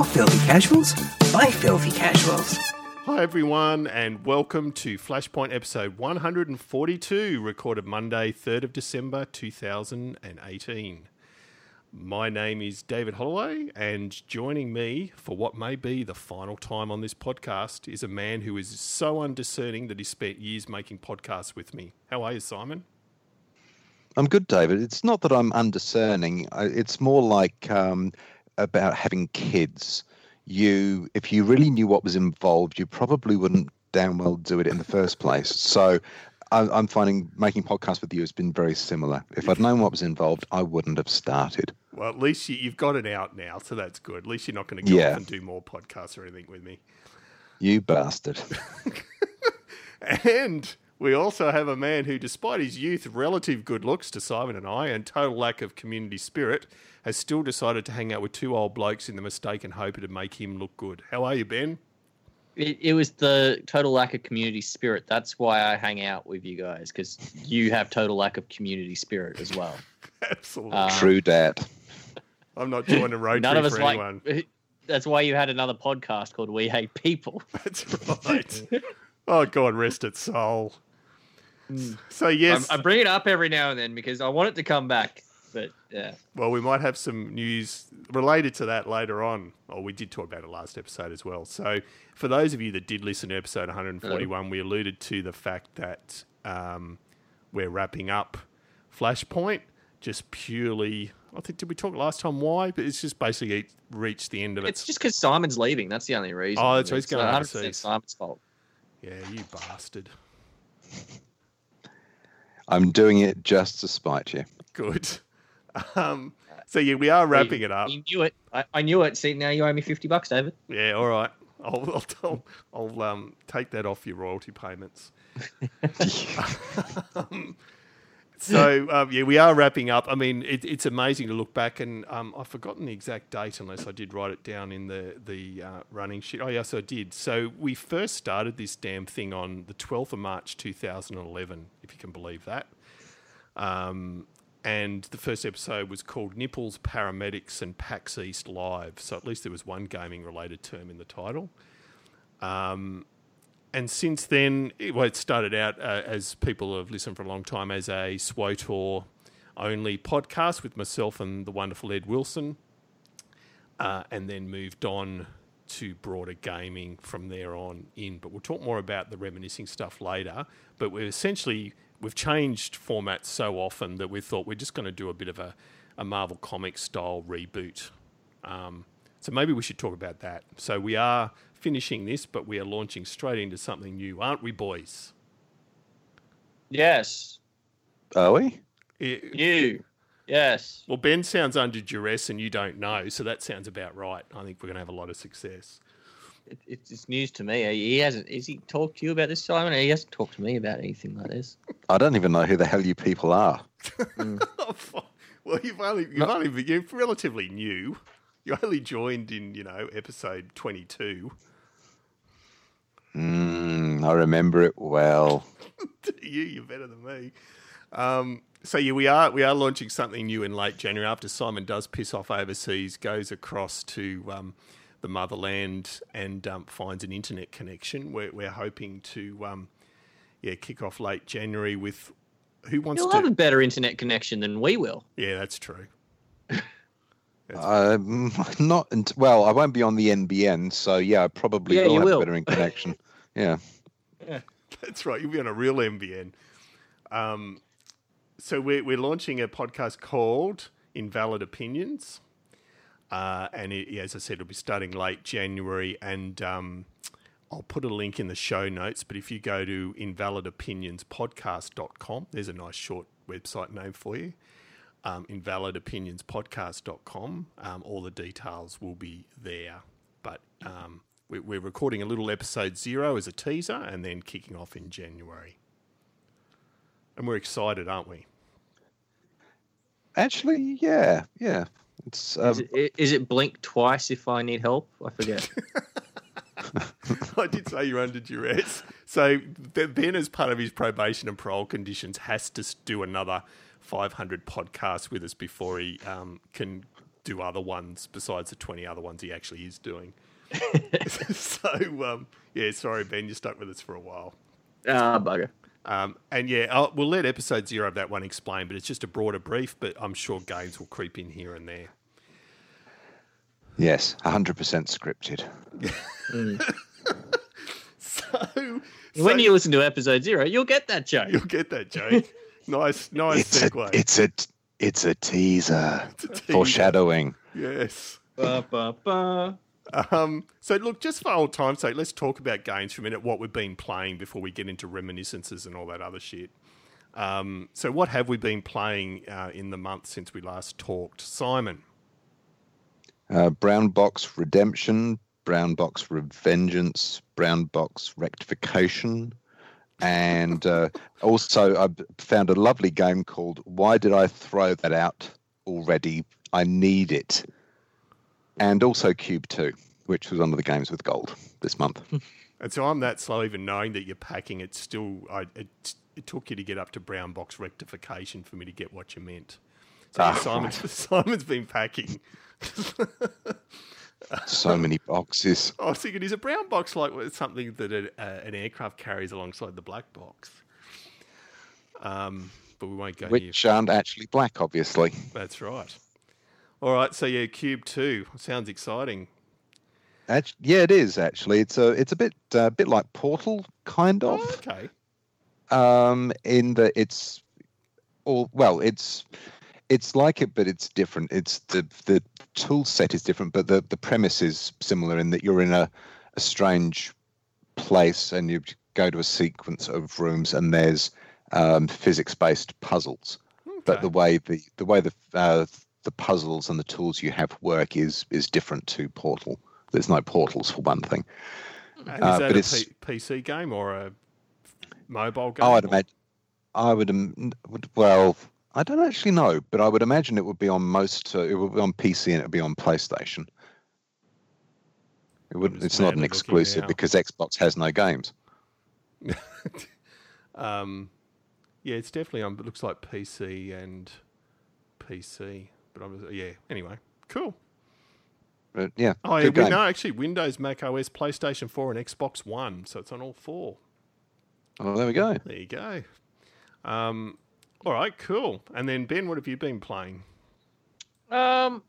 podcast for filthy casuals by filthy casuals. Hi, everyone, and welcome to Flashpoint episode 142, recorded Monday, 3rd of December 2018. My name is David Holloway, and joining me for what may be the final time on this podcast is a man who is so undiscerning that he spent years making podcasts with me. How are you, Simon? I'm good, David. It's not that I'm undiscerning. It's more like um, about having kids. You, if you really knew what was involved, you probably wouldn't damn well do it in the first place. So, I, I'm finding making podcasts with you has been very similar. If I'd known what was involved, I wouldn't have started. Well, at least you, you've got it out now, so that's good. At least you're not going to go Yeah. off and do more podcasts or anything with me. You bastard. And we also have a man who, despite his youth, relative good looks to Simon and I, and total lack of community spirit, has still decided to hang out with two old blokes in the mistaken hope it'd make him look good. How are you, Ben? It, it was the total lack of community spirit. That's why I hang out with you guys because you have total lack of community spirit as well. Absolutely. Uh, True dat. I'm not joining Rotary None of us for like. anyone. That's why you had another podcast called We Hate People. That's right. oh, God rest its soul. So, yes. I, I bring it up every now and then because I want it to come back. But yeah, Well, we might have some news related to that later on. Or we did talk about it last episode as well. So, for those of you that did listen to episode 141, we alluded to the fact that um, we're wrapping up Flashpoint just purely. I think did we talk last time why? But it's just basically reached the end of it. its. just because Simon's leaving. That's the only reason. Oh, that's right, he's It's going 100% Simon's fault. Yeah, you bastard. I'm doing it just to spite you. Good. Um, so yeah, we are wrapping it up. You knew it. I, I knew it. See, now you owe me fifty bucks, David. Yeah, all right. I'll I'll, I'll, I'll um, take that off your royalty payments. um, so um, yeah, we are wrapping up. I mean, it, it's amazing to look back, and um, I've forgotten the exact date, unless I did write it down in the the uh, running sheet. Oh yes, I did. So we first started this damn thing on the twelfth of March, two thousand and eleven, if you can believe that. Um, and the first episode was called Nipples, Paramedics, and PAX East Live. So at least there was one gaming related term in the title. Um, and since then, it, well, it started out uh, as people have listened for a long time as a SWTOR only podcast with myself and the wonderful Ed Wilson, uh, and then moved on to broader gaming from there on in. But we'll talk more about the reminiscing stuff later. But we're essentially we've changed formats so often that we thought we're just going to do a bit of a, a Marvel comic style reboot. Um, so maybe we should talk about that. So we are finishing this, but we are launching straight into something new, aren't we, boys? Yes, Are we? It- you. Yes. well, Ben sounds under duress, and you don't know, so that sounds about right. I think we're going to have a lot of success. It, it's, it's news to me. He hasn't. Has he talked to you about this, Simon? He hasn't talked to me about anything like this. I don't even know who the hell you people are. Mm. Oh, fuck. well, you've only you've only you're relatively new. You only joined in you know episode twenty two. Mm, I remember it well. you, you're better than me. Um, so yeah, we are we are launching something new in late January after Simon does piss off overseas, goes across to um, the motherland and um, finds an internet connection. We're, we're hoping to um, yeah kick off late January with who wants You'll to. have a better internet connection than we will. Yeah, that's true. Um, not unt- well. I won't be on the NBN, so yeah, I probably Yeah, will you have will. a better in connection. Yeah. yeah, That's right. You'll be on a real NBN. Um, so we're, we're launching a podcast called Invalid Opinions. Uh, and it, as I said, it'll be starting late January. And um, I'll put a link in the show notes. But if you go to invalidopinionspodcast.com, there's a nice short website name for you. Um, invalidopinionspodcast.com. Um, all the details will be there. But um, we- we're recording a little episode zero as a teaser and then kicking off in January. And we're excited, aren't we? Actually, yeah, yeah. It's um, Is, it, is it blink twice if I need help? I forget. I did say you're under duress. So B- Ben, as part of his probation and parole conditions, has to do another 500 podcasts with us before he um, can do other ones besides the 20 other ones he actually is doing. so, um, yeah, sorry, Ben, you're stuck with us for a while. Ah, bugger. Um, and yeah, I'll, we'll let episode zero of that one explain, but it's just a broader brief, but I'm sure games will creep in here and there. Yes, 100% scripted. So, When you listen to episode zero, you'll get that joke. you'll get that joke. Nice, nice It's a, segue. it's a it's a teaser. It's a teaser. Foreshadowing. Yes. Ba, ba, ba. Um, so, look, just for old time's sake, let's talk about games for a minute, what we've been playing before we get into reminiscences and all that other shit. Um, so, what have we been playing uh, in the month since we last talked? Simon. Uh, Brown Box Redemption, Brown Box Revengeance, Brown Box Rectification, and uh, also I found a lovely game called Why Did I Throw That Out Already? I Need It. And also Cube 2, which was one of the games with gold this month. And so I'm that slow, even knowing that you're packing. It still, I, it, it took you to get up to brown box rectification for me to get what you meant. So yeah, Ah, Simon's, Simon's been packing. so many boxes. I was thinking, is a brown box like something that a, uh, an aircraft carries alongside the black box? Um, but we won't go here. Which aren't actually black, obviously. That's right. All right, so yeah, Cube Two sounds exciting. Act- yeah, it is actually. It's a it's a bit uh, bit like Portal, kind of. Oh, okay. um, in that it's all well, it's it's like it, but it's different. It's the the tool set is different, but the the premise is similar in that you're in a, a strange place and you go to a sequence of rooms and there's um, physics based puzzles. But the way the the way the uh, the puzzles and the tools you have work is is different to Portal. There's no portals for one thing. And Uh, is that but a it's- P- PC game or a mobile game? I'd or- imagine. I would, would. Well, I don't actually know, but I would imagine it would be on most. Uh, it would be on PC and it would be on PlayStation. It would. It's not an exclusive because Xbox has no games. Um, yeah, it's definitely on. It looks like PC and PC, but I'm yeah. Anyway, cool. But yeah, Oh, yeah, good we, game. no, actually, Windows, Mac OS, PlayStation 4, and Xbox One, so it's on all four. Oh, there we go. There you go. Um, all right, cool. And then Ben, what have you been playing? Um,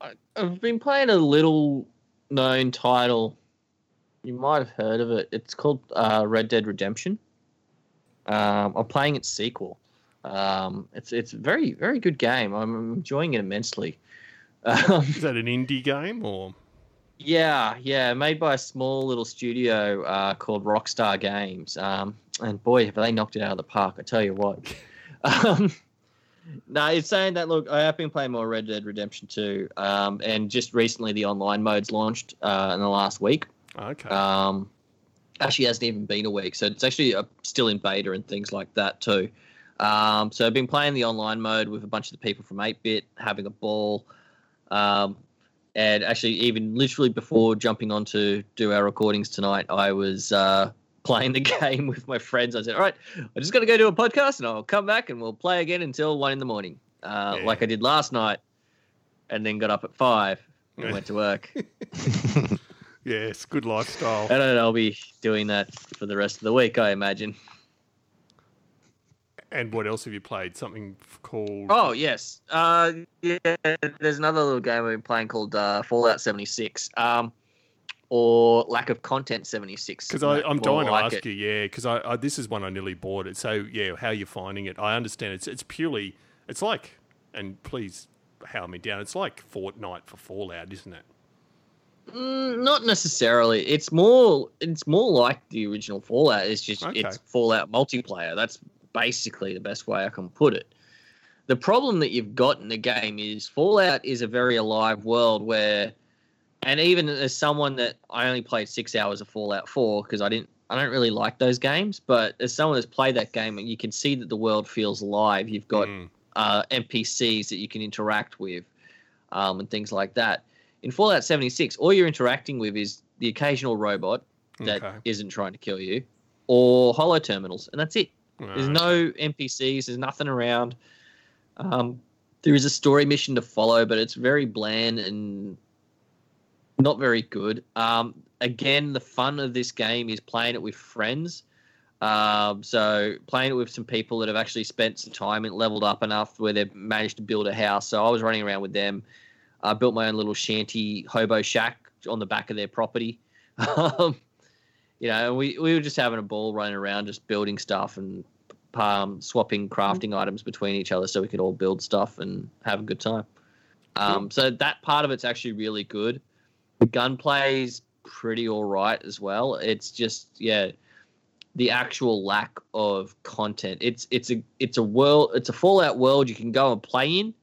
I, I've been playing a little known title. You might have heard of it. It's called uh, Red Dead Redemption. Um, I'm playing its sequel. Um, it's it's a very very good game. I'm enjoying it immensely. Um, Is that an indie game or? yeah, yeah, made by a small little studio uh, called Rockstar Games. Um, and boy, have they knocked it out of the park! I tell you what. Um, no, it's saying that look, I have been playing more Red Dead Redemption 2, um, and just recently the online modes launched uh, in the last week. Okay. Um, actually, hasn't even been a week, so it's actually uh, still in beta and things like that too. Um, so I've been playing the online mode with a bunch of the people from 8-Bit, having a ball. Um, and actually, even literally before jumping on to do our recordings tonight, I was uh, playing the game with my friends. I said, "All right, I'm just going to go do a podcast, and I'll come back and we'll play again until one in the morning, uh, Yeah. like I did last night." And then got up at five and went to work. yes, good lifestyle. And I'll be doing that for the rest of the week, I imagine. And what else have you played? Something called. Oh yes, uh, yeah. There's another little game we've been playing called uh, Fallout 76, um, or Lack of Content 76. Because I'm dying to like ask it. you, yeah, because I, I this is one I nearly bought it. So yeah, how you finding it? I understand it's it's purely it's like, and please howl me down. It's like Fortnite for Fallout, isn't it? Mm, not necessarily. It's more. It's more like the original Fallout. It's just Okay. it's Fallout multiplayer. That's basically the best way I can put it. The problem that you've got in the game is Fallout is a very alive world where, and even as someone that I only played six hours of Fallout Four because I didn't. I don't really like those games, but as someone that's played that game, you can see that the world feels alive. You've got Mm. uh, NPCs that you can interact with, um, and things like that. In Fallout 76, all you're interacting with is the occasional robot that Okay. not trying to kill you, or hollow terminals, and that's it. There's Ah, no NPCs. There's nothing around. Um, there is a story mission to follow, but it's very bland and not very good. Um, again, the fun of this game is playing it with friends. Um, so playing it with some people that have actually spent some time and leveled up enough where they've managed to build a house. So I was running around with them. I built my own little shanty hobo shack on the back of their property. Um, you know, we, we were just having a ball running around, just building stuff and um, swapping crafting items between each other so we could all build stuff and have a good time. Um, so that part of it's actually really good. The gunplay is pretty all right as well. It's just yeah, the actual lack of content. It's it's a it's a world it's a Fallout world you can go and play in,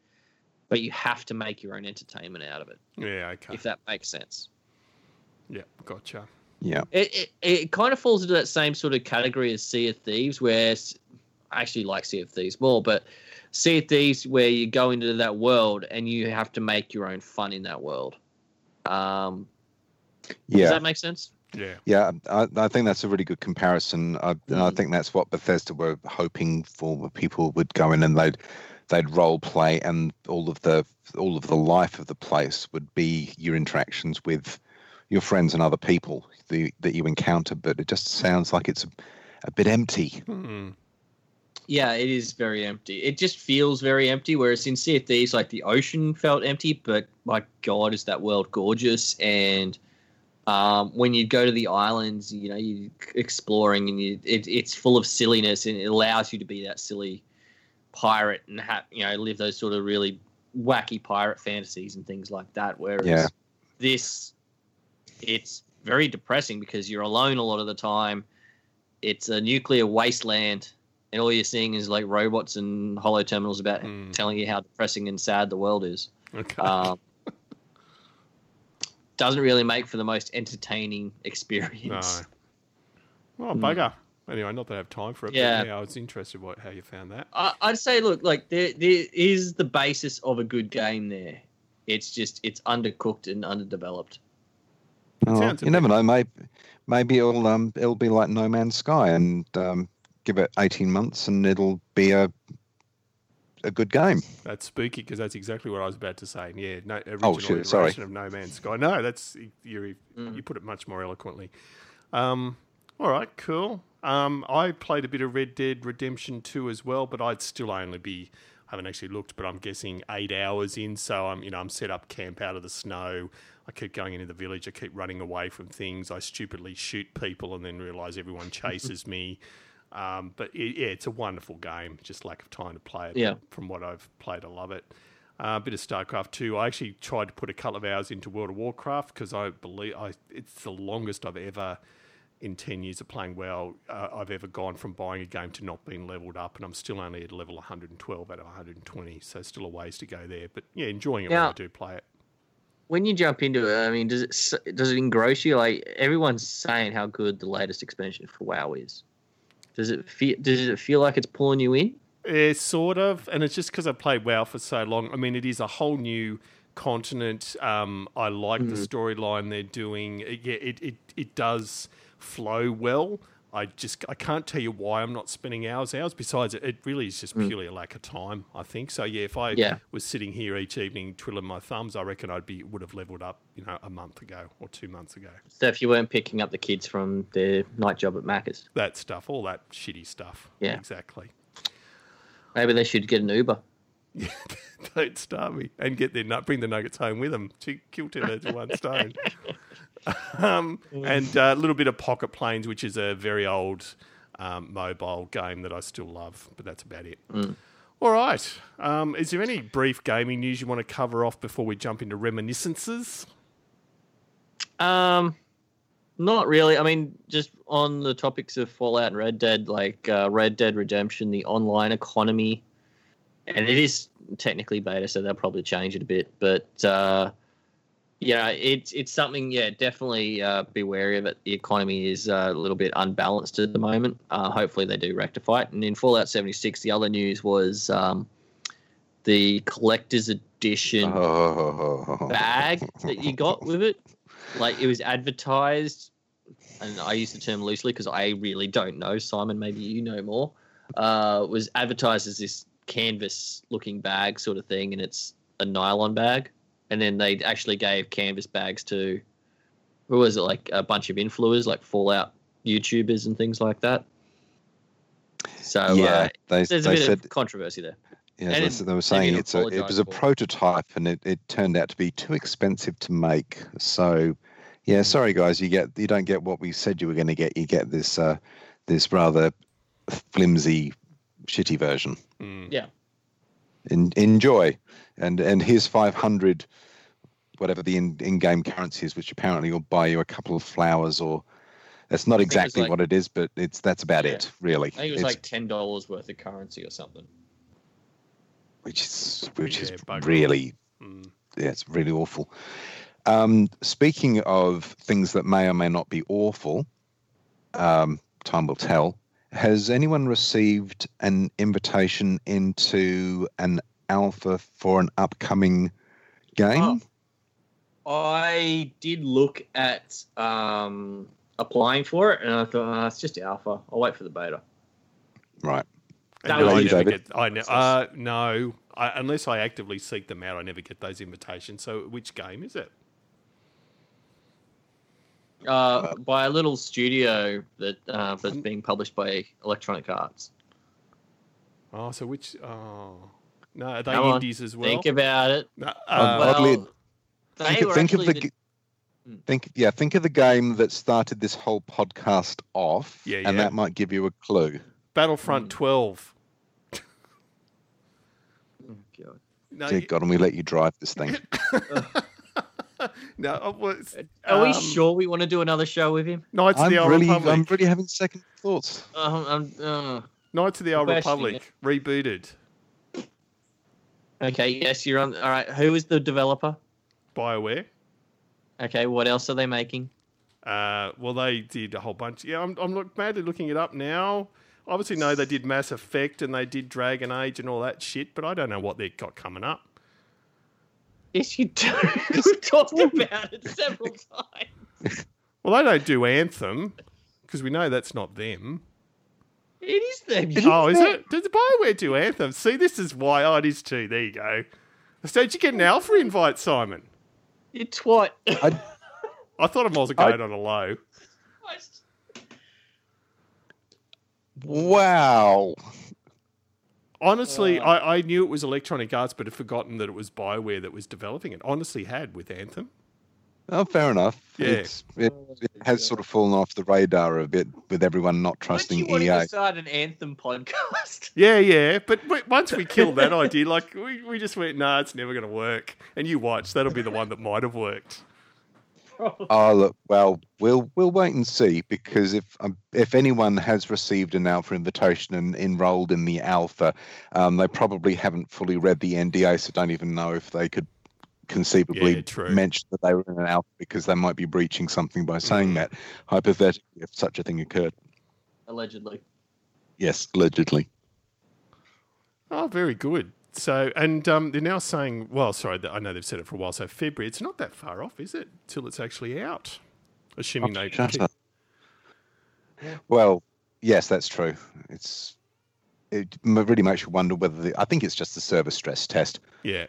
but you have to make your own entertainment out of it. Yeah, okay. If that makes sense. Yeah, gotcha. Yeah. It, it, it kind of falls into that same sort of category as Sea of Thieves, where I actually like Sea of Thieves more, but Sea of Thieves, where you go into that world and you have to make your own fun in that world. Um, yeah. Does that make sense? Yeah. Yeah, I, I think that's a really good comparison. I, and I Mm. think that's what Bethesda were hoping for. where People would go in and they'd they'd role play, and all of the all of the life of the place would be your interactions with your friends and other people the, that you encounter. But it just sounds like it's a, a bit empty. Hmm. Yeah, it is very empty. It just feels very empty. Whereas in Sea of Thieves, like the ocean felt empty, but my God, is that world gorgeous! And um, when you go to the islands, you know, you're exploring, and you, it, it's full of silliness, and it allows you to be that silly pirate and have you know live those sort of really wacky pirate fantasies and things like that. Whereas Yeah. this, it's very depressing because you're alone a lot of the time. It's a nuclear wasteland and all you're seeing is like robots and hollow terminals about Hmm. telling you how depressing and sad the world is. Okay. Um, doesn't really make for the most entertaining experience. no. experience. Well, bugger. Anyway, not that I have time for it. Hmm. Yeah. But yeah, I was interested what how you found that. I, I'd say, look, like there, there is the basis of a good game there. It's just it's undercooked and underdeveloped. Oh, you never know. Maybe maybe it'll um it'll be like No Man's Sky, and um, give it eighteen months, and it'll be a a good game. That's spooky because that's exactly what I was about to say. Yeah, no, original Oh, shit, sorry. iteration of No Man's Sky. No, that's you. Mm. You put it much more eloquently. Um, all right, cool. Um, I played a bit of Red Dead Redemption 2 as well, but I'd still only be. I haven't actually looked, but I'm guessing eight hours in. So I'm, you know, I'm set up camp out of the snow. I keep going into the village. I keep running away from things. I stupidly shoot people and then realise everyone chases me. Um, but it, yeah, it's a wonderful game. Just lack of time to play it. Yeah. From what I've played, I love it. Uh, a bit of StarCraft 2. I actually tried to put a couple of hours into World of Warcraft because I believe I, it's the longest I've ever, in 10 years of playing WoW, uh, I've ever gone from buying a game to not being leveled up. And I'm still only at level 112 out of 120. So still a ways to go there. But yeah, enjoying it when I do play it. When you jump into it, I mean, does it does it engross you? Like everyone's saying how good the latest expansion for WoW is. Does it feel? Does it feel like it's pulling you in? Yeah, sort of, and it's just because I've played WoW for so long. I mean, it is a whole new continent. Um, I like the storyline they're doing. It, yeah, it, it it does flow well. I just I can't tell you why I'm not spending hours hours. Besides, it, really is just mm. purely a lack of time. I think so. Yeah, if I Yeah. was sitting here each evening twiddling my thumbs, I reckon I'd be would have leveled up, you know, a month ago or two months ago. So if you weren't picking up the kids from their night job at Macca's, That stuff, all that shitty stuff. Yeah. exactly. maybe they should get an Uber. Don't starve me and get their nut. Bring the nuggets home with them. To kill two birds with one stone. um, and uh, a little bit of Pocket Planes, which is a very old um, mobile game that I still love, but that's about it. All right. Um, is there any brief gaming news you want to cover off before we jump into reminiscences? Um, not really. I mean, just on the topics of Fallout and Red Dead, like uh, Red Dead Redemption, the online economy, and it is technically beta, so they'll probably change it a bit. But uh, yeah, it's it's something. Yeah, definitely uh, be wary of it. The economy is uh, a little bit unbalanced at the moment. Uh, hopefully, they do rectify it. And in Fallout 76, the other news was um, the collector's edition Oh, bag that you got with it. Like it was advertised, and I use the term loosely because I really don't know. Simon, maybe you know more. Uh, was advertised as this canvas looking bag sort of thing, and it's a nylon bag. And then they actually gave canvas bags to, who was it, like a bunch of influencers, like Fallout YouTubers and things like that. So yeah, uh, they, there's a they bit said of controversy there. Yeah, And that's what they were saying it's a, it was a for it. prototype, and it, it turned out to be too expensive to make. So, yeah, sorry guys, you get you don't get what we said you were going to get. You get this uh, this rather flimsy, shitty version. Mm. Yeah. En- enjoy, and and here's five hundred, whatever the in, in-game currency is, which apparently will buy you a couple of flowers or. That's not think it's exactly like- what it is, but it's that's about Yeah. it, really. I think it was It's- like ten dollars worth of currency or something. which is which Yeah, is really Mm. yeah, it's really awful. Um, speaking of things that may or may not be awful, um, time will tell. Has anyone received an invitation into an alpha for an upcoming game? Oh. I did look at um, applying for it, and I thought, oh, it's just alpha. I'll wait for the beta. Right. That And was I you, David. get. I ne- uh, no, I, unless I actively seek them out, I never get those invitations. So, which game is it? Uh, by a little studio that uh, that's being published by Electronic Arts. Oh, so which? Oh, no, are they Come on, indies as well? Think about it. No, uh, well, oddly- think, think of the, the- Hmm. think yeah think of the game that started this whole podcast off Yeah, yeah. and that might give you a clue Battlefront Mm. 12. Oh, God. No, dear you- god and we let you drive this thing no, was, Are we um, sure we want to do another show with him? Knights of i'm the Old really Republic. i'm really having second thoughts Uh, I'm, uh, Knights of the Old questioning Republic rebooted. okay, yes, you're on. All right, who is the developer? Bioware. Okay, what else are they making? Uh, well, they did a whole bunch. Yeah, I'm, I'm look, madly looking it up now. Obviously, no, they did Mass Effect and they did Dragon Age and all that shit, but I don't know what they've got coming up. Yes, you do. We've talked about it several times. Well, they don't do Anthem because we know that's not them. It is them. Oh, is it? Does Bioware do Anthem? See, this is why. Oh, it is too. There you go. So did you get an alpha invite, Simon? You twat. I, I thought I was going on a low. wow Honestly, Uh, I, I knew it was Electronic Arts, but had forgotten that it was Bioware that was developing it. Honestly, had with Anthem. oh fair enough Yeah. it's, it, it has sort of fallen off the radar a bit with everyone not trusting you wanting ea to start an Anthem podcast? Yeah, yeah. But w- once we killed that idea, like we, we just went, nah, it's never going to work. And you watch, that'll be the one that might have worked. Oh look, well, we'll we'll wait and see because if um, if anyone has received an alpha invitation and enrolled in the alpha, um, they probably haven't fully read the NDA, so don't even know if they could conceivably Yeah, mention that they were in an alpha because they might be breaching something by saying Mm. that hypothetically if such a thing occurred. Allegedly. Yes, allegedly. Oh, very good. So, and um, they're now saying, well, sorry, I know they've said it for a while. So February, it's not that far off, is it? Till it's actually out, assuming they. Shut keep- up. Well, yes, that's true. It's it really makes you wonder whether the, I think it's just a service stress test. Yeah,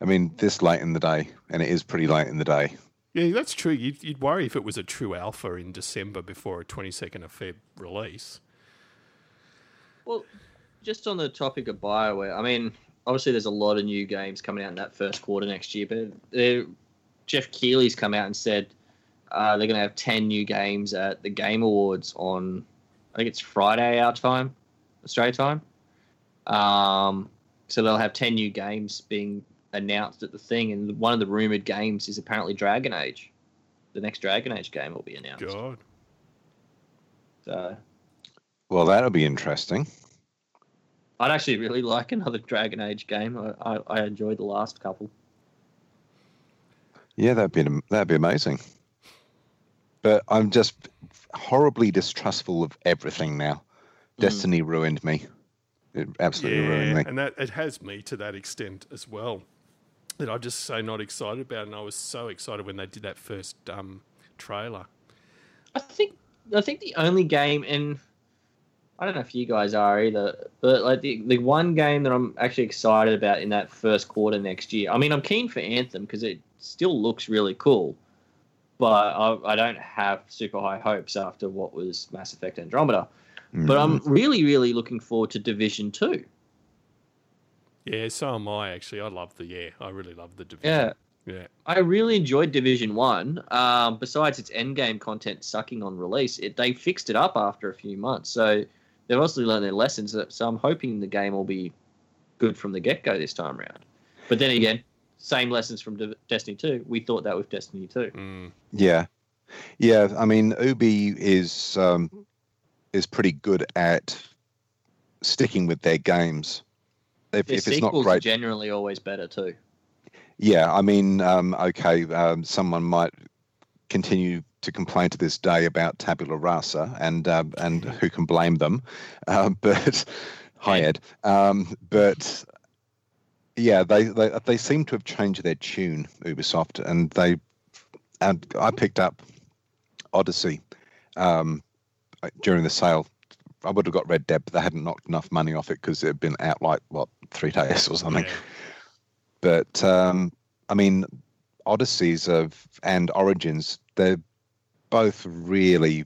I mean, this late in the day, and it is pretty late in the day. yeah, that's true. You'd, you'd worry if it was a true alpha in December before a twenty second of Feb release. Well, just on the topic of Bioware, I mean, obviously there's a lot of new games coming out in that first quarter next year, but uh, Geoff Keighley's come out and said uh, they're going to have 10 new games at the Game Awards on, I think it's Friday our time, Australia time. Um, so they'll have 10 new games being announced at the thing, and one of the rumored games is apparently Dragon Age. The next Dragon Age game will be announced. God, So Well, that'll be interesting. I'd actually really like another Dragon Age game. I, I, I enjoyed the last couple. Yeah, that'd be that'd be amazing. But I'm just horribly distrustful of everything now. Destiny ruined me. It absolutely ruined me. and that it has me to that extent as well. That I'm just so not excited about, and I was so excited when they did that first um, trailer. I think I think the only game, and I don't know if you guys are either, but like the, the one game that I'm actually excited about in that first quarter next year. I mean, I'm keen for Anthem because it still looks really cool, but I, I don't have super high hopes after what was Mass Effect Andromeda. But I'm Mm. really, really looking forward to Division Two. Yeah, so am I actually. I love the yeah. I really love the Yeah, division. Yeah. I really enjoyed Division One. Um, besides its endgame content sucking on release, it, they fixed it up after a few months. So they've obviously learned their lessons. So I'm hoping the game will be good from the get go this time around. But then again, same lessons from De- Destiny Two. We thought that with Destiny Two. Mm. Yeah, yeah. I mean, Ubi is um, is pretty good at sticking with their games. If, Their if it's not great, generally always better too. yeah. I mean, um, okay. Um, someone might continue to complain to this day about tabula rasa, and uh, and who can blame them? Uh, but hi Ed. Um, but yeah, they, they they seem to have changed their tune, Ubisoft, and they and I picked up Odyssey um, during the sale. I would have got Red Dead, but they hadn't knocked enough money off it because it had been out like what three days or something. Yeah. But um, I mean, Odysseys of and Origins, they're both really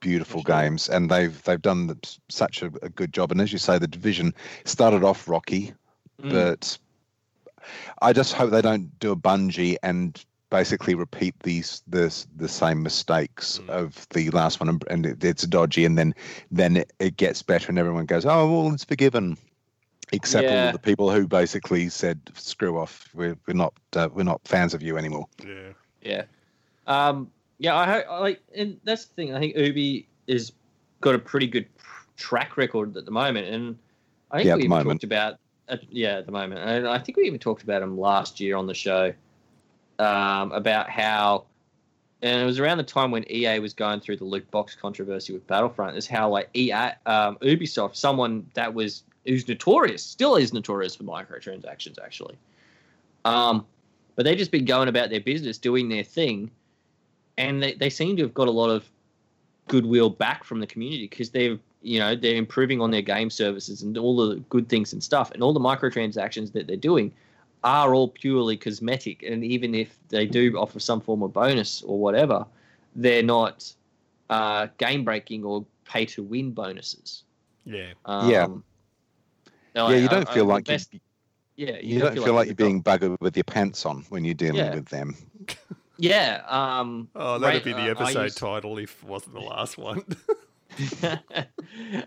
beautiful Sure. games, and they've they've done the- such a, a good job. And as you say, the division started off rocky, Mm. but I just hope they don't do a Bungie and basically repeat these the the same mistakes Mm. of the last one, and, and it, it's dodgy, and then then it, it gets better, and everyone goes, "Oh, well, it's forgiven." Except all Yeah. of the people who basically said, "Screw off, we're we're not uh, we're not fans of you anymore." Yeah. Yeah. Um, yeah, I I like, and that's the thing. I think Ubi has got a pretty good track record at the moment, and I think Yeah, we even moment. talked about, uh, yeah, at the moment, and I think we even talked about him last year on the show, um, about how, and it was around the time when EA was going through the loot box controversy with Battlefront, is how like EA, um, Ubisoft, someone that was who's notorious, still is notorious for microtransactions, actually. Um, but they've just been going about their business, doing their thing, and they, they seem to have got a lot of goodwill back from the community because they've you know they're improving on their game services and all the good things and stuff, and all the microtransactions that they're doing are all purely cosmetic, and even if they do offer some form of bonus or whatever, they're not uh, game breaking or pay to win bonuses. Yeah. Um, Yeah. no, yeah, I- you don't I- feel I- like best- you, yeah, you, don't feel like you're being buggered with your pants on when you're dealing Yeah. with them. Yeah. Um, Oh, that'd right, be the uh, episode used- title if it wasn't the last one.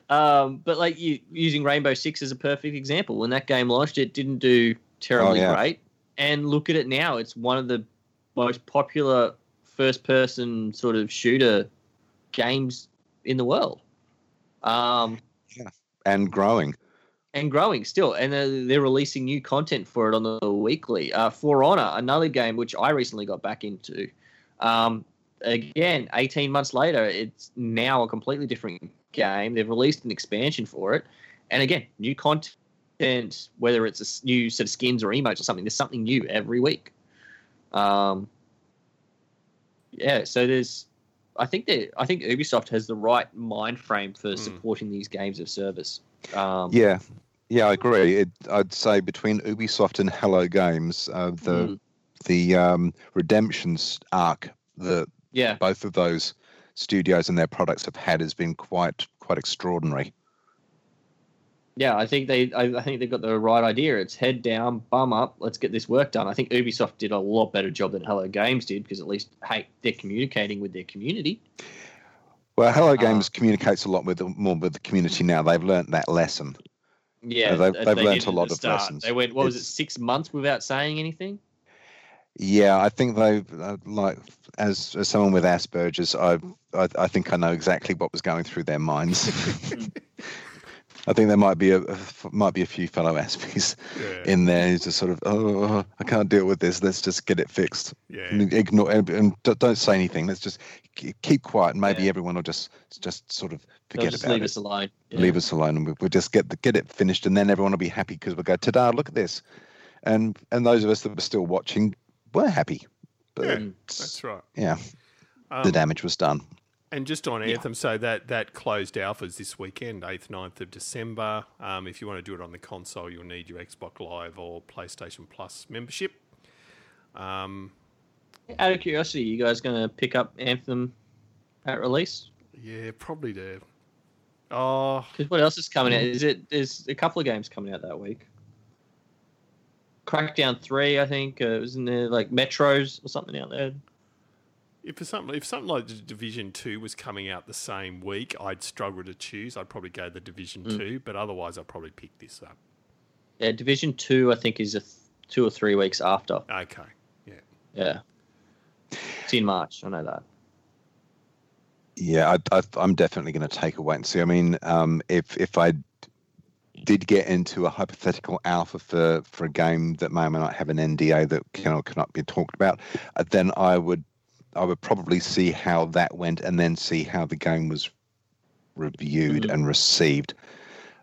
um, but like you using Rainbow Six as a perfect example. When that game launched, it didn't do terribly Oh, yeah. great, and look at it now. It's one of the most popular first-person sort of shooter games in the world, um, and growing. And growing still. And they're, they're releasing new content for it on the weekly. Uh, For Honor, another game which I recently got back into. Um, again, 18 months later, it's now a completely different game. They've released an expansion for it. And again, new content, whether it's a new set of skins or emotes or something, there's something new every week. Um, yeah, so there's, I think that I think Ubisoft has the right mind frame for Hmm. supporting these games of service. Um, Yeah, yeah, I agree. It, I'd say between Ubisoft and Hello Games, uh, the Mm. the um, redemptions arc that yeah, both of those studios and their products have had has been quite quite extraordinary. yeah. I think they, I, I think they've got the right idea. It's head down, bum up. Let's get this work done. I think Ubisoft did a lot better job than Hello Games did because at least, hey, they're communicating with their community. Well, Hello Uh, Games communicates a lot with the, more with the community now. They've learnt that lesson. Yeah, they've- they've they learnt a lot of lessons. They went, what was it, six months without saying anything? Yeah, I think they uh, like as, as someone with Asperger's, I, I I think I know exactly what was going through their minds. I think there might be a, a might be a few fellow Aspies yeah. in there who's just sort of oh I can't deal with this. Let's just get it fixed. yeah. And ignore and, and don't say anything. Let's just keep quiet. And maybe Yeah. everyone will just just sort of forget just about leave it. Leave us alone. Yeah. Leave us alone, and we- we'll just get the, get it finished, and then everyone will be happy because we'll go, "Ta-da! Look at this," and and those of us that were still watching were happy. But Yeah, That's right. yeah, Um, the damage was done. And just on Anthem, so that that closed alphas this weekend, eighth, 9th of December. Um, if you want to do it on the console, you'll need your Xbox Live or PlayStation Plus membership. Um, Out of curiosity, you guys going to pick up Anthem at release? yeah, probably do. Oh, Because what else is coming out? Is it? There's a couple of games coming out that week. Crackdown three, I think. Uh, wasn't there like Metros or something out there? If for something if something like Division Two was coming out the same week, I'd struggle to choose. I'd probably go the Division Mm. Two, but otherwise, I'd probably pick this up. Yeah, Division two, I think, is a th- two or three weeks after. Okay, yeah. Yeah, it's in March. I know that. Yeah, I, I, I'm definitely going to take a wait and see. I mean, um, if if I did get into a hypothetical alpha for for a game that may or may not have an NDA that can or cannot be talked about, uh, then I would I would probably see how that went and then see how the game was reviewed Mhm. and received,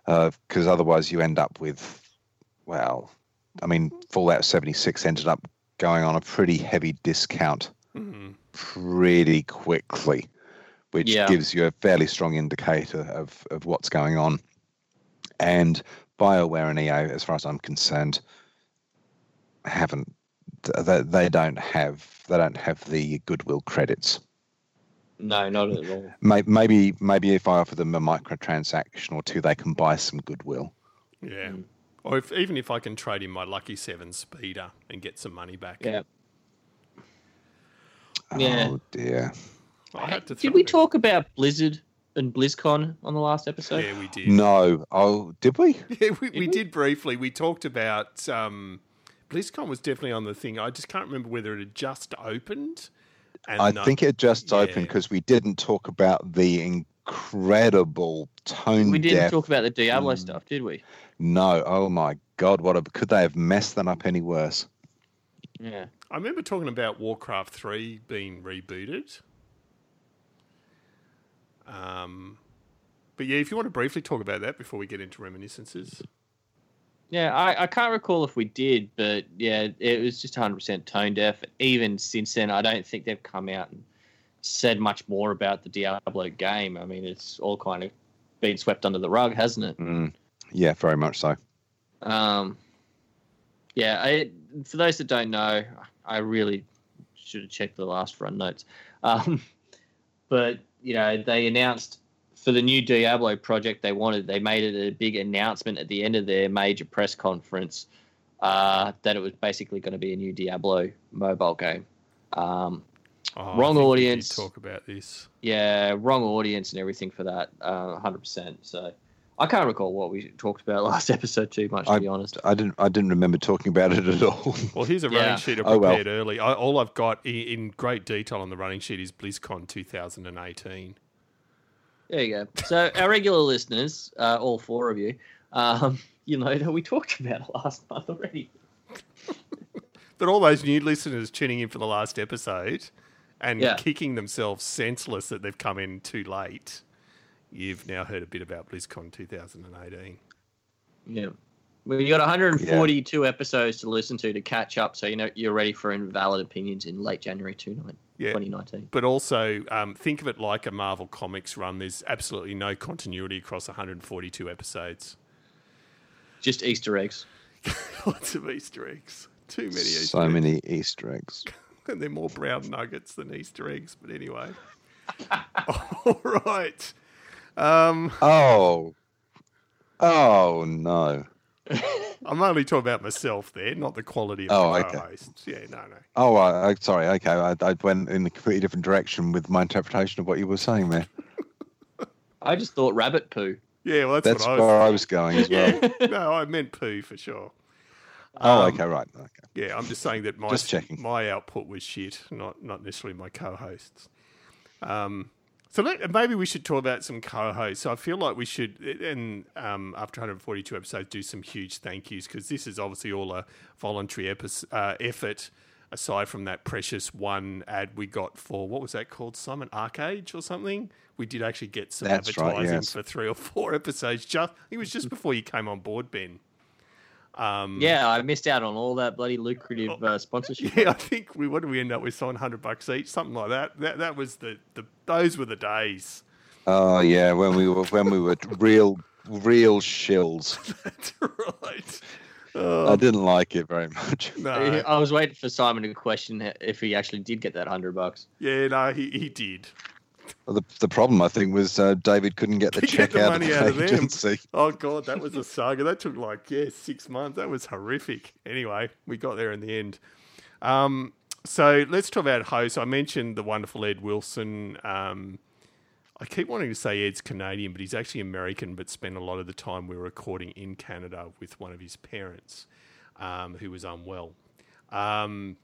because otherwise you end up with, well, I mean, Fallout 76 ended up going on a pretty heavy discount Mhm. pretty quickly, which Yeah. gives you a fairly strong indicator of, of what's going on. And BioWare and EA, as far as I'm concerned, haven't they, they don't have they don't have the goodwill credits. No, not at all. Maybe maybe if I offer them a microtransaction or two, they can buy some goodwill. Yeah. Mm. Or if, even if I can trade in my Lucky Seven speeder and get some money back. Yeah. Yeah. Oh dear. I had to Did we it. talk about Blizzard and BlizzCon on the last episode? Yeah, we did. No. Oh, did we? Yeah, we, we we? did briefly. We talked about um, BlizzCon was definitely on the thing. I just can't remember whether it had just opened. And I no- think it just Yeah. opened because we didn't talk about the incredible tone We didn't deaf talk about the Diablo Mm. stuff, did we? No, oh my God! What a, could they have messed that up any worse? Yeah. I remember talking about Warcraft 3 being rebooted. Um, but yeah, if you want to briefly talk about that before we get into reminiscences. Yeah, I, I can't recall if we did, but yeah, it was just 100% tone deaf. Even since then, I don't think they've come out and said much more about the Diablo game. I mean, it's all kind of been swept under the rug, hasn't it? Mm, yeah, very much so. Um, yeah, I, for those that don't know, I really should have checked the last run notes. Um, but you know, they announced for the new Diablo project they wanted. They made it a big announcement at the end of their major press conference uh, that it was basically going to be a new Diablo mobile game. Um, Oh, Wrong think we did audience. talk about this. yeah, wrong audience and everything for that, uh, 100%. So I can't recall what we talked about last episode too much, to be honest. I didn't. I didn't remember talking about it at all. Well, here's a Yeah. running sheet I Oh, well. prepared early. I, all I've got i- in great detail on the running sheet is BlizzCon 2018. There you go. So our regular listeners, uh, all four of you, um, you know that we talked about it last month already. But all those new listeners tuning in for the last episode and Yeah. kicking themselves senseless that they've come in too late, you've now heard a bit about BlizzCon 2018. Yeah. Well, you got 142 episodes to listen to to catch up, so you know you're ready for invalid opinions in late January 29 Yeah. 2019. But also, um, think of it like a Marvel Comics run. There's absolutely no continuity across 142 episodes. Just Easter eggs. Lots of Easter eggs. Too many Easter so eggs. many Easter eggs. and they're more brown nuggets than Easter eggs. But anyway, all right. Um, Oh. Oh no. I'm only talking about myself there, not the quality of Oh, the okay. co-hosts. Yeah, no, no. Oh, I, I, sorry. Okay, I, I went in a completely different direction with my interpretation of what you were saying there. I just thought rabbit poo. Yeah, well, that's, That's what I where was. I was going as well. no, I meant poo for sure. Oh, Um, okay, right. Okay. Yeah, I'm just saying that my Just checking. my output was shit, not not necessarily my co-hosts. Um, so let, maybe we should talk about some co-hosts. So I feel like we should, and um, after 142 episodes, do some huge thank yous because this is obviously all a voluntary epi- uh, effort. Aside from that precious one ad we got for what was that called, Simon Arcade or something, we did actually get some That's right, advertising yes. for three or four episodes. Just it was just before you came on board, Ben. Um, Yeah, I missed out on all that bloody lucrative uh, sponsorship. Yeah, I think we what did we end up with? Seven hundred bucks each, something like that. That that was the, the those were the days. Oh yeah, when we were when we were real real shills. That's right. I Oh, didn't like it very much. no, I was waiting for Simon to question if he actually did get that hundred bucks. yeah, no, he, he did. The, the problem I think was uh, David couldn't get the Get check the out money of out the of them. agency. Oh god, that was a saga. That took like yeah six months. That was horrific. Anyway, we got there in the end. Um, so let's talk about hosts. I mentioned the wonderful Ed Wilson. Um, I keep wanting to say Ed's Canadian, but he's actually American. But spent a lot of the time we were recording in Canada with one of his parents, um, who was unwell. Um,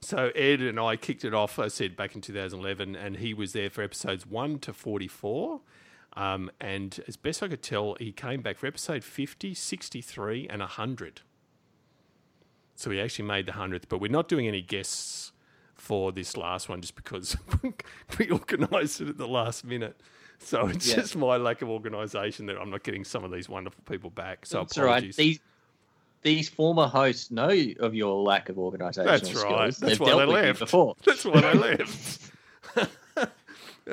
so Ed and I kicked it off. I said back in 2011, and he was there for episodes one to 44. Um, and as best I could tell, he came back for episode 50, 63, and 100. So he actually made the 100th, but we're not doing any guests for this last one just because we organised it at the last minute. So it's Yeah. just my lack of organisation that I'm not getting some of these wonderful people back. So That's all right. apologies. These these former hosts know of your lack of organisational That's skills. right. That's They've why dealt they with left. before. That's why they left.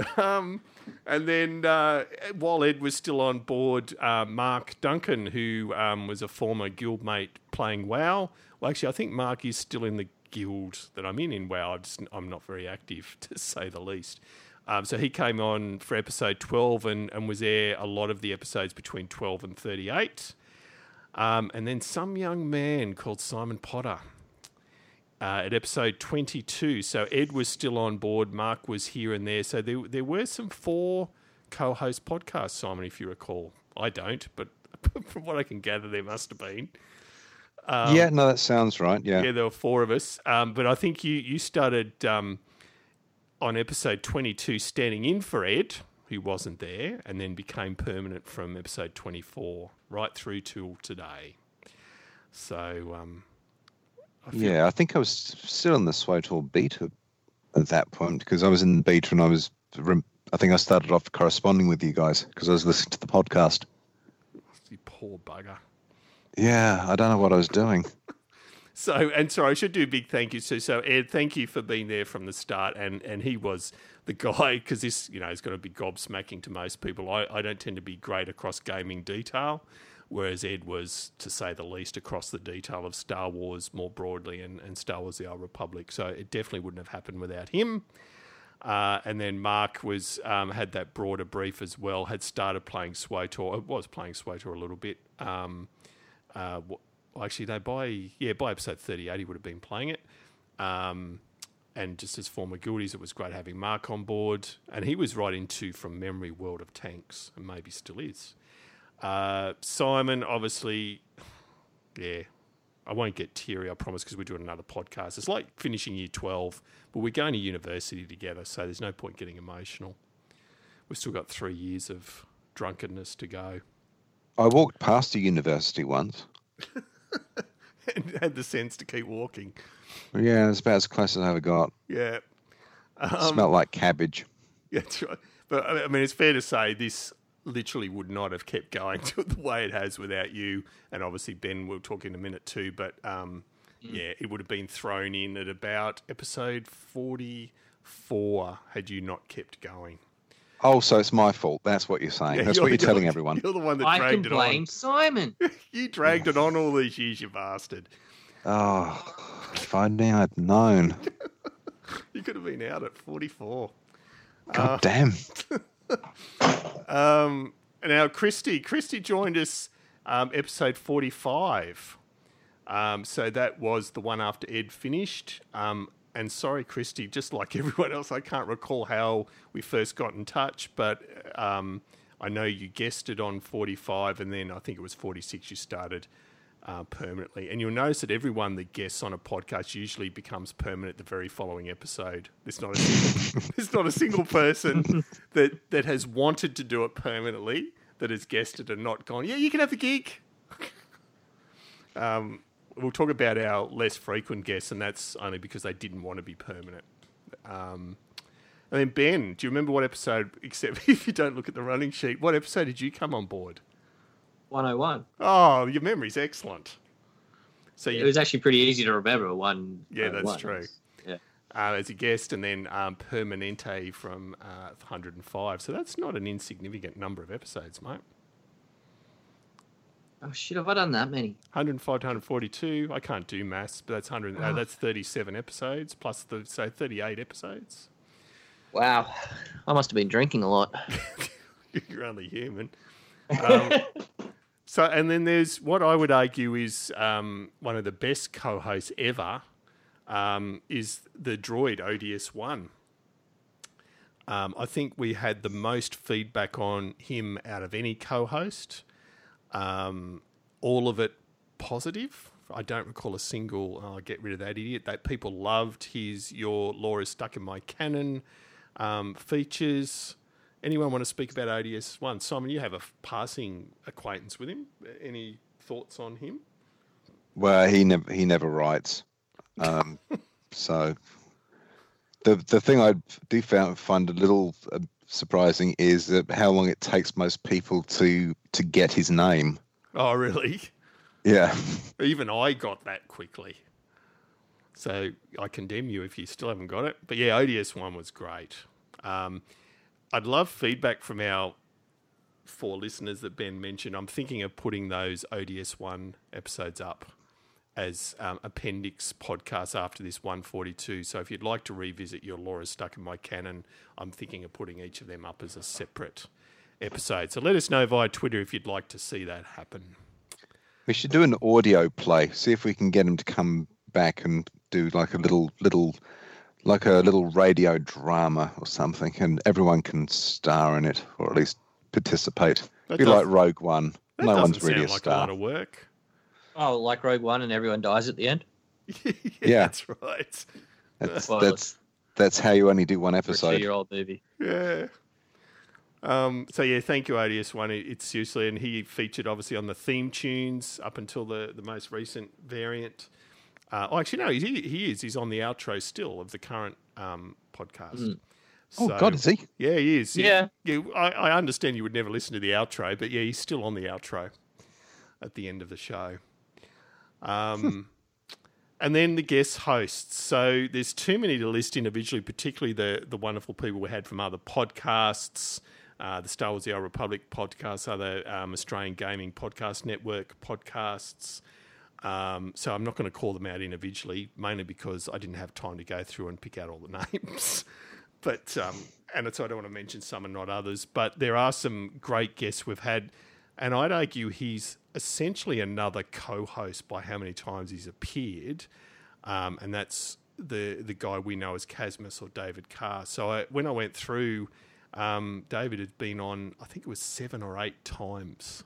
um, and then uh, while Ed was still on board, uh, Mark Duncan, who um, was a former guildmate playing WoW. Well, actually, I think Mark is still in the guild that I'm in in WoW. I just, I'm not very active, to say the least. Um, so he came on for episode 12 and, and was there a lot of the episodes between 12 and 38. Um, and then some young man called Simon Potter uh, at episode 22. So Ed was still on board, Mark was here and there. So there, there were some four co host podcasts, Simon, if you recall. I don't, but from what I can gather, there must have been. yeah, no, that sounds right. Yeah. Yeah, there were four of us. Um, but I think you, you started um, on episode 22 standing in for Ed, who wasn't there, and then became permanent from episode 24 right through till today. So, um, I Yeah, I think I was still in the SWTOR beta at that point because I was in the beta and I was. I think I started off corresponding with you guys because I was listening to the podcast. you poor bugger. Yeah, I don't know what I was doing. So, and sorry, I should do a big thank you to so Ed. Thank you for being there from the start, and and he was the guy because this you know is going to be gobsmacking to most people. I, I don't tend to be great across gaming detail, whereas Ed was, to say the least, across the detail of Star Wars more broadly and, and Star Wars: The Old Republic. So it definitely wouldn't have happened without him. Uh, and then Mark was um, had that broader brief as well. Had started playing SWTOR. Was playing SWTOR a little bit. Um, uh, actually, no, by yeah, by episode thirty-eight, he would have been playing it. Um, and just as former guildies, it was great having Mark on board, and he was right into from memory World of Tanks, and maybe still is. Uh, Simon, obviously, yeah, I won't get teary, I promise, because we're doing another podcast. It's like finishing year twelve, but we're going to university together, so there's no point getting emotional. We've still got three years of drunkenness to go. I walked past a university once. and had the sense to keep walking. Yeah, it's about as close as I ever got. Yeah. Smelled like cabbage. Yeah, that's right. But I mean, it's fair to say this literally would not have kept going to the way it has without you. And obviously, Ben, we'll talk in a minute too. But um, yeah, it would have been thrown in at about episode 44 had you not kept going. Oh, so it's my fault. That's what you're saying. Yeah, That's what you're the- telling everyone. You're the one that I can dragged it on. blame on. Simon. You dragged it on all these years, you bastard. Oh, if only I'd known. You could have been out at 44. God damn. Um, now, Christy, Christy joined us um, episode 45. Um, so that was the one after Ed finished. Um, and sorry, Christy, just like everyone else, I can't recall how we first got in touch, but um, I know you guessed it on 45, and then I think it was 46 you started uh, permanently. And you'll notice that everyone that guests on a podcast usually becomes permanent the very following episode. There's not a single, there's not a single person that, that has wanted to do it permanently that has guessed it and not gone, yeah, you can have the gig. um, we'll talk about our less frequent guests, and that's only because they didn't want to be permanent. Um, and then Ben, do you remember what episode? Except if you don't look at the running sheet, what episode did you come on board? 101. Oh, your memory's excellent. So It you, was actually pretty easy to remember. One. Yeah, uh, that's one. true. Yeah. uh, as a guest, and then um, Permanente from uh, 105. So that's not an insignificant number of episodes, mate. Oh shit! Have I done that many? 105 to 142. I can't do maths, but that's 100. Uh, that's 37 episodes plus the so 38 episodes. Wow, I must have been drinking a lot. You're only human. Um, so, and then there's what I would argue is um, one of the best co-hosts ever um, is the droid ODS One. Um, I think we had the most feedback on him out of any co-host. Um, all of it positive. I don't recall a single. Oh, get rid of that idiot. That people loved his "Your Law is stuck in my canon" um, features. Anyone want to speak about ODS One? Simon, you have a passing acquaintance with him. Any thoughts on him? Well, he never he never writes. Um, so the the thing I do found, find a little uh, surprising is that how long it takes most people to to get his name. Oh, really? Yeah, Even I got that quickly. So I condemn you if you still haven't got it. But yeah, ODS one was great. Um, I'd love feedback from our four listeners that Ben mentioned. I'm thinking of putting those ODS one episodes up as um, appendix podcasts after this 142. So if you'd like to revisit your Laura Stuck in My Canon, I'm thinking of putting each of them up as a separate episode. So let us know via Twitter if you'd like to see that happen. we should do an audio play. See if we can get him to come back and do like a little little like a little radio drama or something, and everyone can star in it or at least participate. That Be like Rogue One. No one's really a like star. a lot of work. Oh, like Rogue One, and everyone dies at the end. yeah, Yeah. that's right. That's, Spoilers that's that's how you only do one episode. two-year-old movie. Yeah. Um, so yeah, thank you, ODS One. It- It's seriously, and he featured obviously on the theme tunes up until the the most recent variant. Uh, oh, actually, no, he he is. He's on the outro still of the current um, podcast. Oh So- God, is he? Yeah, he is. Yeah. yeah. I, I understand you would never listen to the outro, but yeah, he's still on the outro at the end of the show. Um, and then the guest hosts. So there's too many to list individually, particularly the the wonderful people we had from other podcasts. Uh, the Star Wars: The Old Republic podcast, other um, Australian Gaming Podcast Network podcasts. Um, so I'm not going to call them out individually, mainly because I didn't have time to go through and pick out all the names. but um, and so I don't want to mention some and not others. But there are some great guests we've had, and I'd argue he's essentially another co-host by how many times he's appeared, um, and that's the the guy we know as Casmus or David Carr. So I, when I went through, um, David had been on, I think it was seven or eight times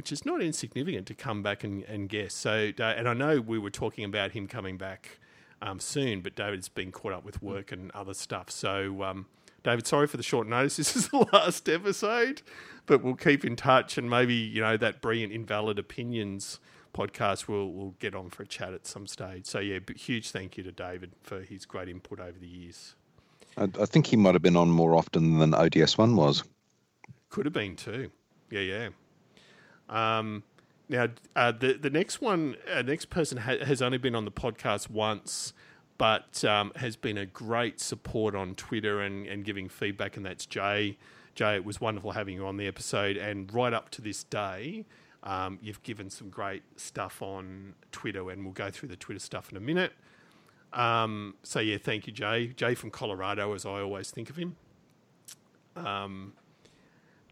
which is not insignificant to come back and, and guess. So, and I know we were talking about him coming back um, soon, but David's been caught up with work and other stuff. So, um, David, sorry for the short notice. This is the last episode, but we'll keep in touch and maybe you know that brilliant invalid opinions podcast will we'll get on for a chat at some stage. So yeah, but huge thank you to David for his great input over the years. I, I think he might have been on more often than ODS one was. Could have been too. Yeah, yeah. Um, now, uh, the the next one, uh, next person ha- has only been on the podcast once, but um, has been a great support on Twitter and, and giving feedback, and that's Jay. Jay, it was wonderful having you on the episode, and right up to this day, um, you've given some great stuff on Twitter, and we'll go through the Twitter stuff in a minute. Um, so yeah, thank you, Jay. Jay from Colorado, as I always think of him.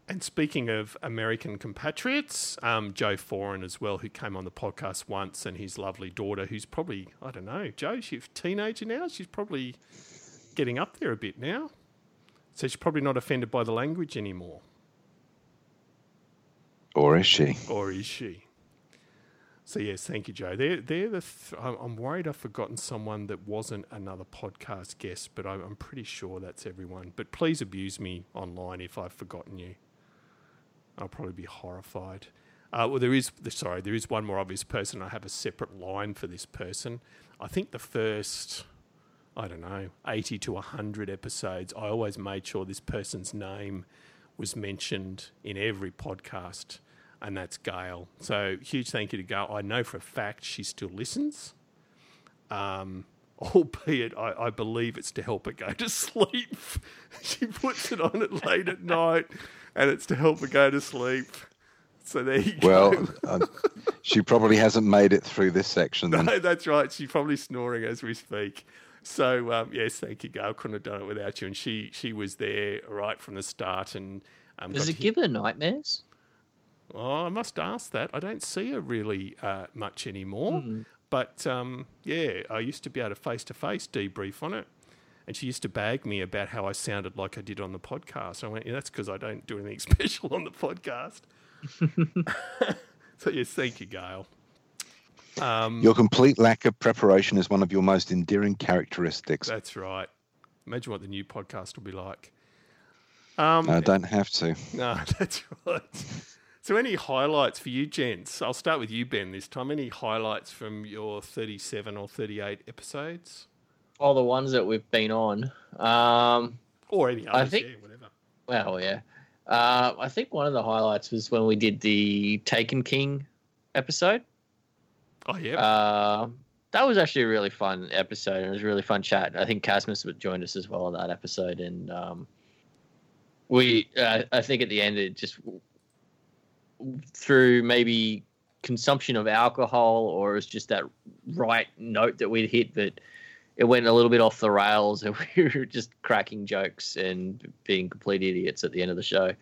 And speaking of American compatriots, um, Joe Foran as well, who came on the podcast once, and his lovely daughter, who's probably I don't know, Joe, she's a teenager now. She's probably getting up there a bit now, so she's probably not offended by the language anymore, Or is she? or is she? So yes, thank you, Joe. They're they're the. Th- I'm worried I've forgotten someone that wasn't another podcast guest, but I'm pretty sure that's everyone. But please abuse me online if I've forgotten you. I'll probably be horrified. Uh, well, there is sorry, there is one more obvious person. I have a separate line for this person. I think the first, I don't know, eighty to hundred episodes. I always made sure this person's name was mentioned in every podcast. and that's Gail. So huge thank you to Gail. I know for a fact she still listens. Um, albeit I, I believe it's to help her go to sleep. she puts it on it late at night, and it's to help her go to sleep. So there you Well, go. um, she probably hasn't made it through this section then. No, that's right. She's probably snoring as we speak. So um, yes, thank you, Gail. Couldn't have done it without you. And she she was there right from the start. And um, Does it to give her nightmares? Oh, I must ask that. I don't see her really uh, much anymore. But um, yeah, I used to be able to face to face debrief on it. And she used to bag me about how I sounded like I did on the podcast. I went, yeah, that's because I don't do anything special on the podcast. so, yes, thank you, Gail. Um, Your complete lack of preparation is one of your most endearing characteristics. that's right. Imagine what the new podcast will be like. Um, I don't have to. No, that's right. So, any highlights for you, gents? I'll start with you, Ben, this time. Any highlights from your 37 or 38 episodes? All the ones that we've been on. Um, Or any I think- yeah, whatever. well, yeah. Uh, I think one of the highlights was when we did the Taken King episode. Oh, yeah. Uh, that was actually a really fun episode. and It was a really fun chat. I think Casmus joined us as well on that episode, and um, we, uh, I think at the end, it just through maybe consumption of alcohol, or it was just that right note that we'd hit that it went a little bit off the rails, and we were just cracking jokes and being complete idiots at the end of the show.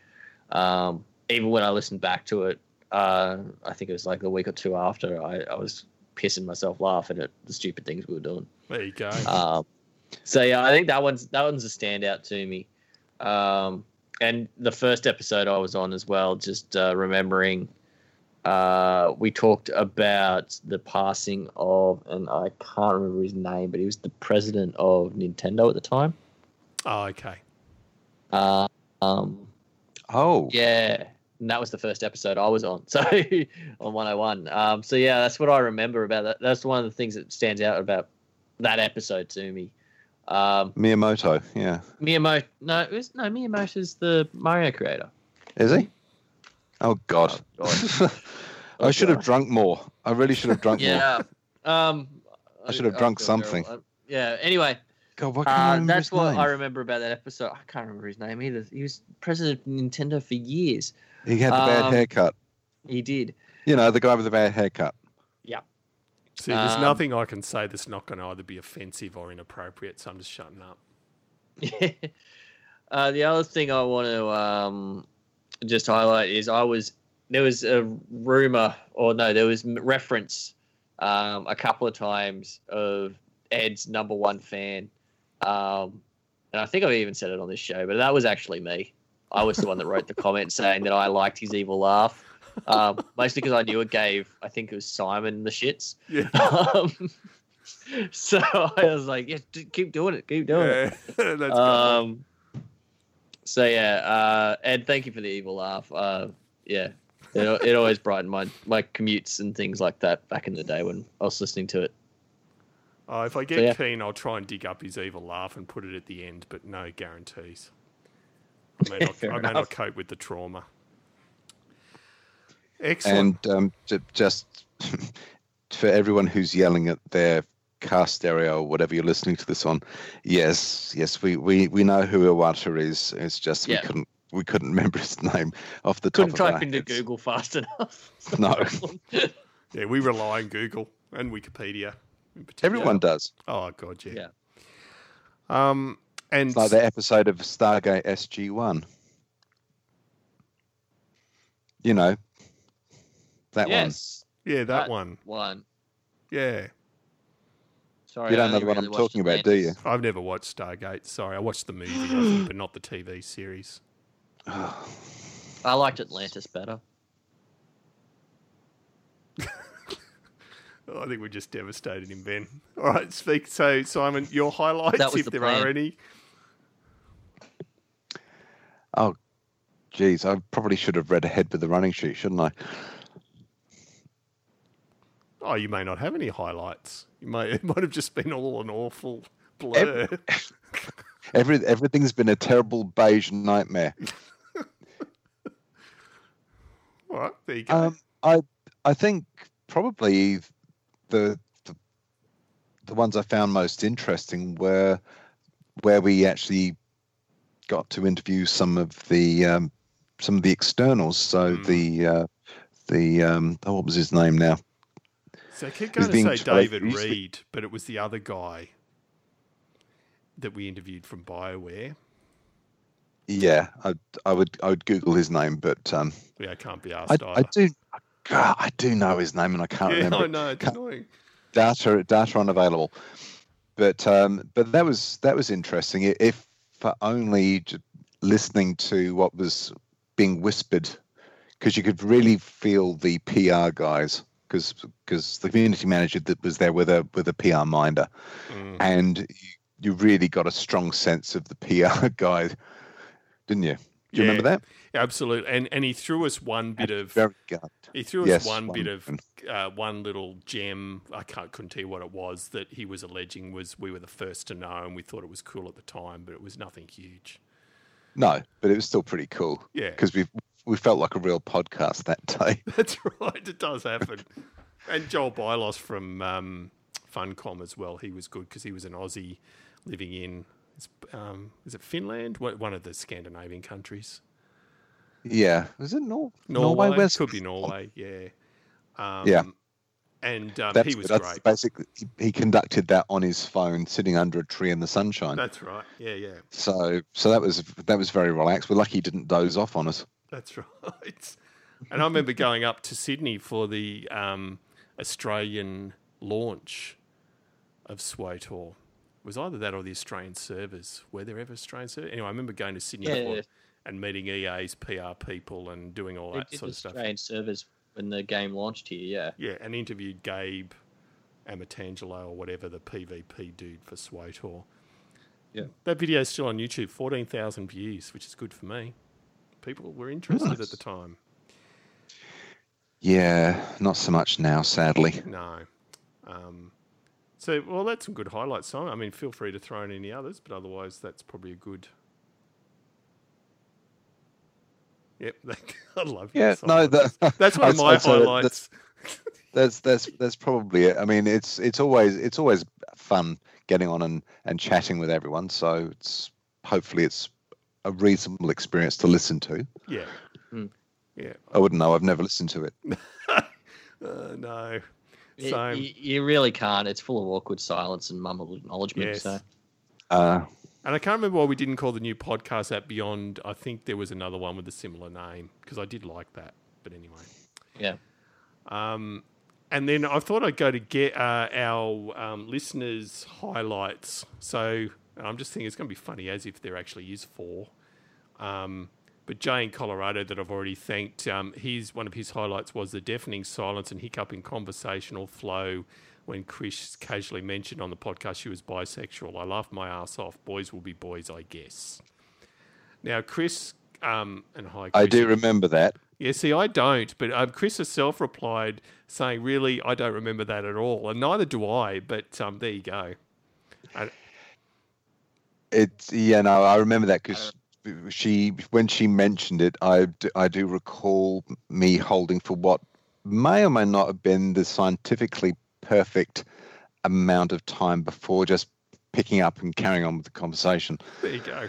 Um, even when I listened back to it, uh, I think it was like a week or two after, I, I was pissing myself laughing at the stupid things we were doing. there you go. Um, so yeah, I think that one's that one's a standout to me. Um, and the first episode I was on as well, just uh, remembering, uh, we talked about the passing of, and I can't remember his name, but he was the president of Nintendo at the time. oh, okay. Uh, um, Oh, yeah, and that was the first episode I was on. So on 101. Um, so yeah, that's what I remember about that. That's one of the things that stands out about that episode to me. Um, Miyamoto. Yeah. Miyamoto, no, it was, no, Miyamoto's the Mario creator. Is he? Oh, God. Oh, I should have drunk more. I really should have drunk more. Yeah. Um, I should have drunk something. terrible. Uh, Yeah. Anyway, God, why can't I uh, that's what name? I remember about that episode. I can't remember his name either. He was president of Nintendo for years. He had the bad Um, haircut. He did. You know, the guy with the bad haircut. Yeah. See, there's Um, nothing I can say that's not going to either be offensive or inappropriate, so I'm just shutting up. uh, the other thing I want to um, just highlight is I was there was a rumor or no, there was reference um, a couple of times of Ed's number one fan, um, and I think I've even said it on this show, but that was actually me. I was the one that wrote the comment saying that I liked his evil laugh, um, mostly because I knew it gave I think it was Simon the shits. Yeah. Um, so I was like, yeah, keep doing it, keep doing it. Yeah, that's Um, so yeah, uh, Ed, thank you for the evil laugh. Uh, yeah, it, it always brightened my my commutes and things like that back in the day when I was listening to it. Oh, if I get yeah. keen, I'll try and dig up his evil laugh and put it at the end, but no guarantees. I may not, Fair I may not cope with the trauma. Excellent. And um, just for everyone who's yelling at their car stereo whatever you're listening to this on, yes, yes, we, we, we know who Iwata is. It's just Yeah. we couldn't we couldn't remember his name off the top Couldn't of our type into heads. Google fast enough. No. yeah, we rely on Google and Wikipedia. in. Everyone does. Oh god, yeah. Yeah. Um, and It's like the episode of Stargate SG One. You know, that one. yes, yeah, that, that- one. one. Yeah, Sorry, You don't know only the one really I'm talking about, do you? I've never watched Stargate. Sorry, I watched the movie, think, but not the TV series. I liked Atlantis better. I think we're just devastated in Ben. All right, speak. So, Simon, your highlights, if the there plan. are any. Oh, geez, I probably should have read ahead with the running sheet, shouldn't I? Oh, you may not have any highlights. You may it might have just been all an awful blur. Every everything's been a terrible beige nightmare. All right, there you go. Um, I I think probably the, the the ones I found most interesting were where we actually got to interview some of the um, some of the externals. So Mm. the uh, the um, oh, what was his name now? So I keep going to say told- David Reed, but it was the other guy that we interviewed from BioWare. Yeah, I I would I would Google his name, but um, Yeah, I can't be asked I either. do. God, I do know his name, and I can't yeah, remember. I know. It's Can't- annoying. data data unavailable but um but that was that was interesting if for only listening to what was being whispered because you could really feel the pr guys because because the community manager that was there with a with a pr minder Mm. and you, you really got a strong sense of the pr guy didn't you do you Yeah. remember that Absolutely, and and he threw us one bit of very good he threw us Yes, one, bit of uh, one little gem. I can't couldn't tell you what it was that he was alleging was we were the first to know, and we thought it was cool at the time, but it was nothing huge. no but it was still pretty cool Yeah, because we we felt like a real podcast that day That's right. It does happen. and Joel Bylos from um, Funcom as well. He was good because he was an Aussie living in is, um, is it Finland? One of the Scandinavian countries. Yeah, was it Nor- Norway. Where's Could be Norway. Yeah. Um, Yeah. And um, he was great. basically he, he conducted that on his phone, sitting under a tree in the sunshine. That's right. Yeah, yeah. so, so that was that was very relaxed. We're lucky he didn't doze off on us. That's right. And I remember going up to Sydney for the um, Australian launch of SWTOR. It was either that or the Australian servers. Were there ever Australian servers? Anyway, I remember going to Sydney Yeah, yeah. and meeting EA's PR people and doing all They that sort the of stuff. Australian servers when the game launched here. Yeah. Yeah, and interviewed Gabe Amatangelo or whatever, the PvP dude for SWTOR. Yeah. That video is still on YouTube, 14,000 views, which is good for me. People were interested at the time. Yeah, not so much now, sadly. No. Um, so, well, that's some good highlights, Simon. I mean, feel free to throw in any others, but otherwise, that's probably a good. Yep, I love you. Yeah, Simon. no, that, that's one of my highlights. That's that's that's probably it. I mean, it's it's always it's always fun getting on and and chatting with everyone. So it's hopefully it's a reasonable experience to listen to. Yeah, Mm. yeah. I wouldn't know. I've never listened to it. Uh, no, It- Same. you, you really can't. It's full of awkward silence and mumbled acknowledgement. Yes. So Uh, And I can't remember why we didn't call the new podcast app Beyond. I think there was another one with a similar name because I did like that. But anyway. yeah. Um, and then I thought I'd go to get uh, our um, listeners' highlights. So I'm just thinking it's going to be funny as if there actually is four. Um, but Jay in Colorado, that I've already thanked, um, his one of his highlights was the deafening silence and hiccup in conversational flow when Chris casually mentioned on the podcast she was bisexual. I laughed my ass off. Boys will be boys, I guess. Now, Chris, um, and hi, I do remember that. yeah, see, I don't, but um, Chris herself replied saying, "Really, I don't remember that at all, and neither do I." But um, there you go. It's yeah, no, I remember that because she when she mentioned it, I I do recall me holding for what may or may not have been the scientifically perfect amount of time before just picking up and carrying on with the conversation. There you go.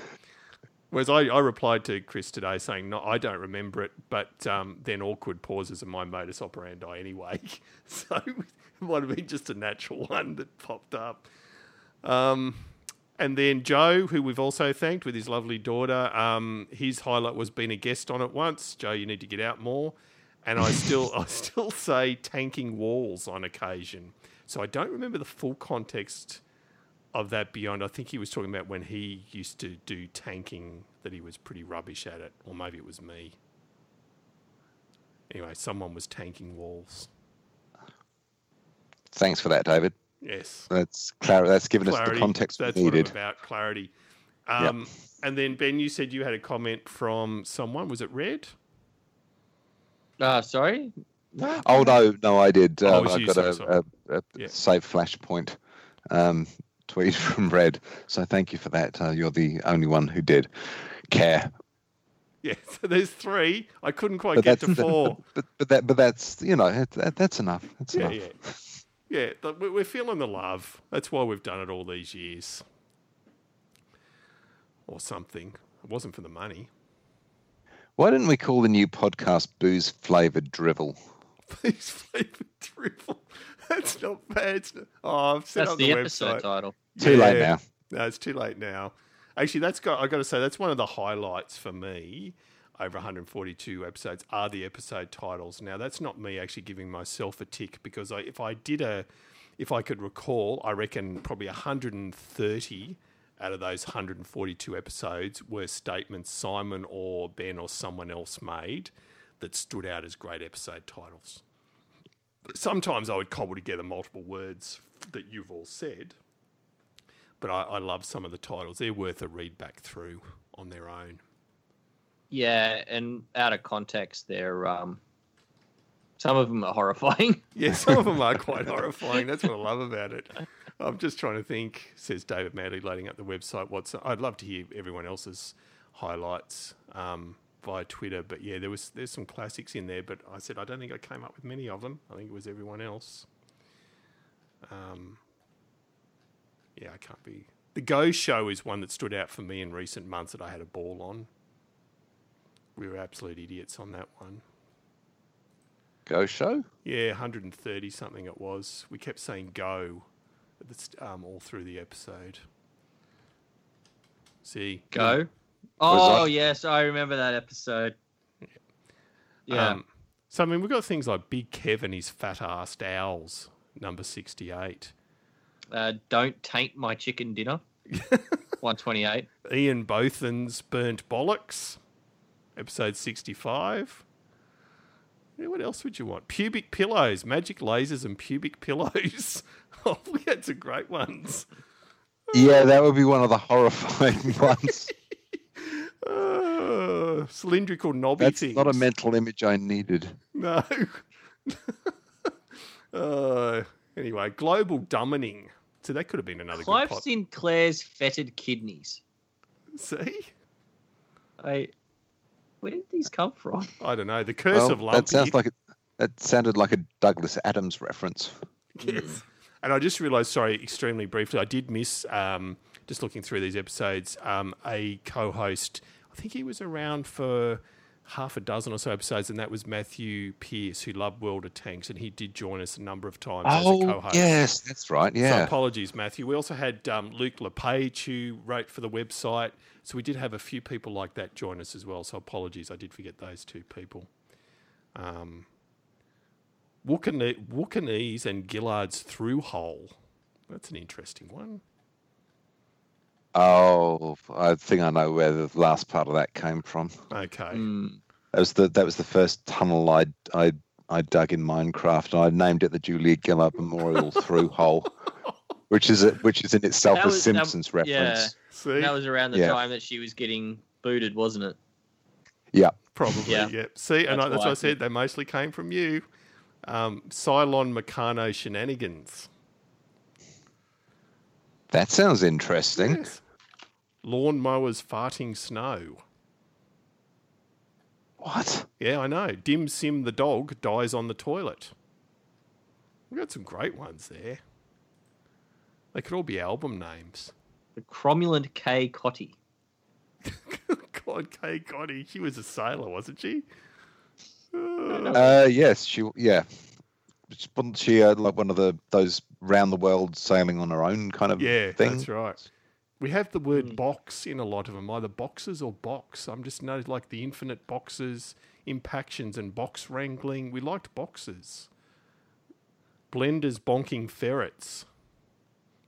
Whereas I, I replied to Chris today saying, "No, I don't remember it," but um, then awkward pauses are my modus operandi anyway, so it might have been just a natural one that popped up. Um, and then Joe, who we've also thanked with his lovely daughter, um, his highlight was being a guest on it once. Joe, you need to get out more. And I still, I still say tanking walls on occasion. So I don't remember the full context of that beyond. I think he was talking about when he used to do tanking that he was pretty rubbish at it, or maybe it was me. Anyway, someone was tanking walls. Thanks for that, David. Yes. That's clar- That's given us the clarity. context That's we what I'm needed. about clarity. Um, And then Ben, you said you had a comment from someone. Was it Red? Uh, sorry. No. Oh no, no, I did. Oh, it Um, was I you, got sorry, a, sorry. a, a Yeah. save flashpoint um, tweet from Red. So thank you for that. Uh, you're the only one who did care. Yeah, so there's three. I couldn't quite But get to four. But, but that but that's you know that, that's enough. That's Yeah, enough. yeah. Yeah, we- we're feeling the love. That's why we've done it all these years. Or something. It wasn't for the money. Why didn't we call the new podcast booze flavored drivel? Please flavoured drivel. That's not bad. It's not- Oh, I've set That's up the, the, episode website. title. Too late now. No, it's too late now. Actually, that's got. I got to say that's one of the highlights for me. Over 142 episodes are the episode titles. Now, that's not me actually giving myself a tick because I, if I did a, if I could recall, I reckon probably 130 out of those 142 episodes were statements Simon or Ben or someone else made that stood out as great episode titles. Sometimes I would cobble together multiple words that you've all said, but I, I love some of the titles. They're worth a read back through on their own. Yeah, and out of context, they're um, some of them are horrifying. Yeah, some of them are quite horrifying. That's what I love about it. I'm just trying to think, says David Madley, loading up the website. What's I'd love to hear everyone else's highlights um, via Twitter. But yeah, there was there's some classics in there. But I said I don't think I came up with many of them. I think it was everyone else. Um, yeah, I can't be. The Go Show is one that stood out for me in recent months that I had a ball on. We were absolute idiots on that one. Go show. Yeah, 130 something it was. We kept saying go at the st- um, all through the episode. See, Go. Was Oh yes, I remember that episode. Yeah, Um, so I mean, we've got things like Big Kev and his fat assed owls, number 68. uh, don't taint my chicken dinner. One twenty-eight. Ian Bothan's Burnt Bollocks, episode 65. Yeah, what else would you want? Pubic pillows, magic lasers, and pubic pillows. oh, we had some great ones. Yeah, that would be one of the horrifying ones. Uh, cylindrical knobby That's things. not a mental image I needed. No. uh, anyway, global dummining. So that could have been another Clive good pot. Sinclair's fetid kidneys. See? I. Where did these come from? I don't know. The curse Well, of lumpy. that sounds like it. That sounded like a Douglas Adams reference. Yes. And I just realised, sorry, extremely briefly, I did miss, um, just looking through these episodes, um, a co host. I think he was around for half a dozen or so episodes, and that was Matthew Pierce, who loved World of Tanks, and he did join us a number of times as a co Oh, host. yes, that's right. So Yeah. apologies, Matthew. We also had um, Luke LePage who wrote for the website. So we did have a few people like that join us as well. So apologies, I did forget those two people. Um, and Gillard's Through Hole. That's an interesting one. Oh, I think I know where the last part of that came from. Okay. Mm. That was the that was the first tunnel I I I dug in Minecraft, and I named it the Julia Gillard Memorial Through Hole, which is a, which is in itself That a was- that- Simpsons reference. See? That was around the Yeah. time that she was getting booted, wasn't it? Yeah. Probably, yeah. Yeah. See, and That's I, that's why. what I said. They mostly came from you. Um, Cylon Meccano shenanigans. That sounds interesting. Yes. Lawn mowers farting snow. What? Yeah, I know. Dim Sim the dog dies on the toilet. We've got some great ones there. They could all be album names. The cromulent Kay Cottee. God, Kay Cottee. She was a sailor, wasn't she? Uh, yes, she yeah. Wasn't she uh, like one of the those round the world sailing on her own kind of Yeah, thing? that's right. We have the word Hmm. box in a lot of them, either boxes or box. I'm just noted like the infinite boxes, impactions, and box wrangling. We liked boxes. Blenders bonking ferrets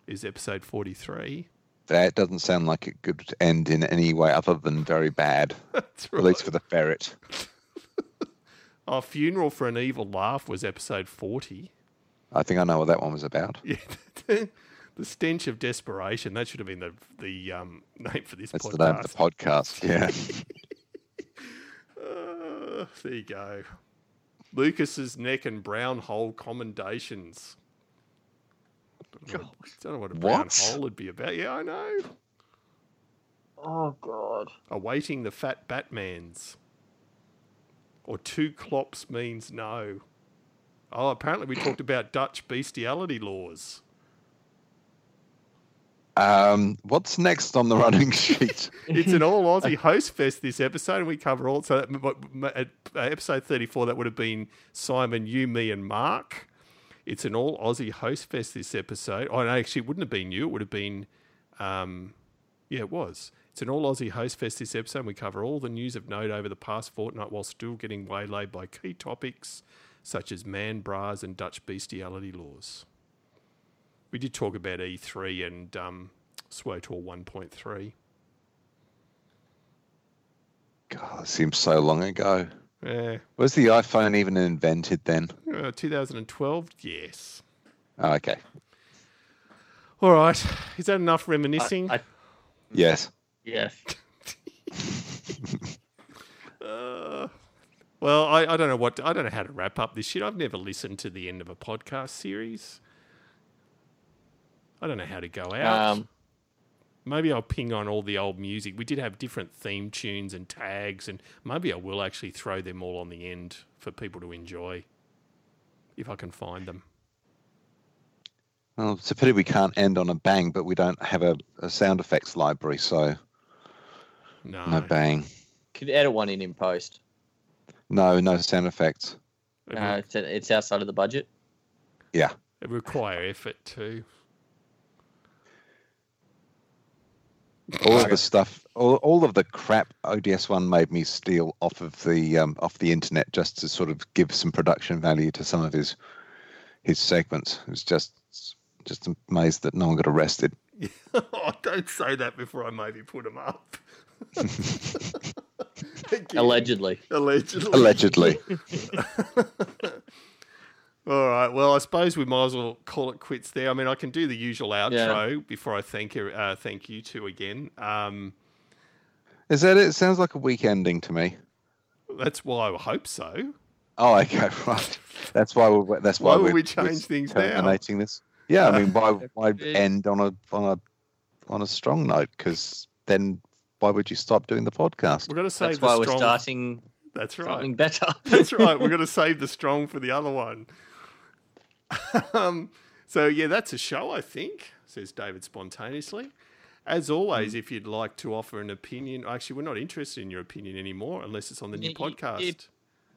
is episode 43. That doesn't sound like it could end in any way other than very bad, That's at least for the ferret. Our funeral for an evil laugh was episode 40. I think I know what that one was about. Yeah, the stench of desperation. That should have been the the um, name for this That's podcast. the name of the podcast. Yeah. Uh, there you go. Lucas's neck and brown hole commendations. Don't know, don't know what a brown What? hole would be about. Yeah, I know. Oh God. Awaiting the fat Batmans. Or two clops means no. Oh, apparently we talked about Dutch bestiality laws. Um, what's next on the running sheet? It's an all Aussie host fest this episode, and we cover all. So that, m- m- at uh, episode thirty-four, that would have been Simon, you, me, and Mark. It's an all Aussie host fest this episode. Oh, no, actually, it wouldn't have been you. It would have been, um, yeah, it was. It's an all Aussie host fest this episode. And we cover all the news of note over the past fortnight, while still getting waylaid by key topics such as man bras and Dutch bestiality laws. We did talk about E3 and um, SWTOR 1.3. God, it seems so long ago. Yeah. Was the iPhone even invented then? Uh, 2012, yes. Oh, okay. All right. Is that enough reminiscing? I, I, Yes. yeah. Uh, well, I, I don't know what I don't know how to wrap up this shit. I've never listened to the end of a podcast series. I don't know how to go out. Um, maybe I'll ping on all the old music. We did have different theme tunes and tags, and maybe I will actually throw them all on the end for people to enjoy if I can find them. Well, it's a pity we can't end on a bang, but we don't have a, a sound effects library, so No, no bang. could edit one in in post. No, no sound effects. it, No, it's, it's outside of the budget. Yeah. it require effort too. All of the stuff, all, all of the crap ODS one made me steal off of the um, off the internet just to sort of give some production value to some of his his segments. It was just just amazed that no one got arrested. oh, don't say that before I maybe put him up. Allegedly. Allegedly. Allegedly. All right. Well, I suppose we might as well call it quits there. I mean, I can do the usual outro before I thank you, uh, thank you two again. Um, Is that it? It sounds like a week ending to me. that's why I hope so. Oh, okay, right. That's why we're that's why, Why we're, we change we're things now? terminating this. Yeah, I mean, why why end on a on a on a strong note? Because then why would you stop doing the podcast? We're going to save That's the why we're strong. starting That's right. something better. That's right. We're going to save the strong for the other one. um, so yeah, that's a show. I think says David spontaneously. As always, if you'd like to offer an opinion, actually, we're not interested in your opinion anymore unless it's on the new Y- y- podcast. y-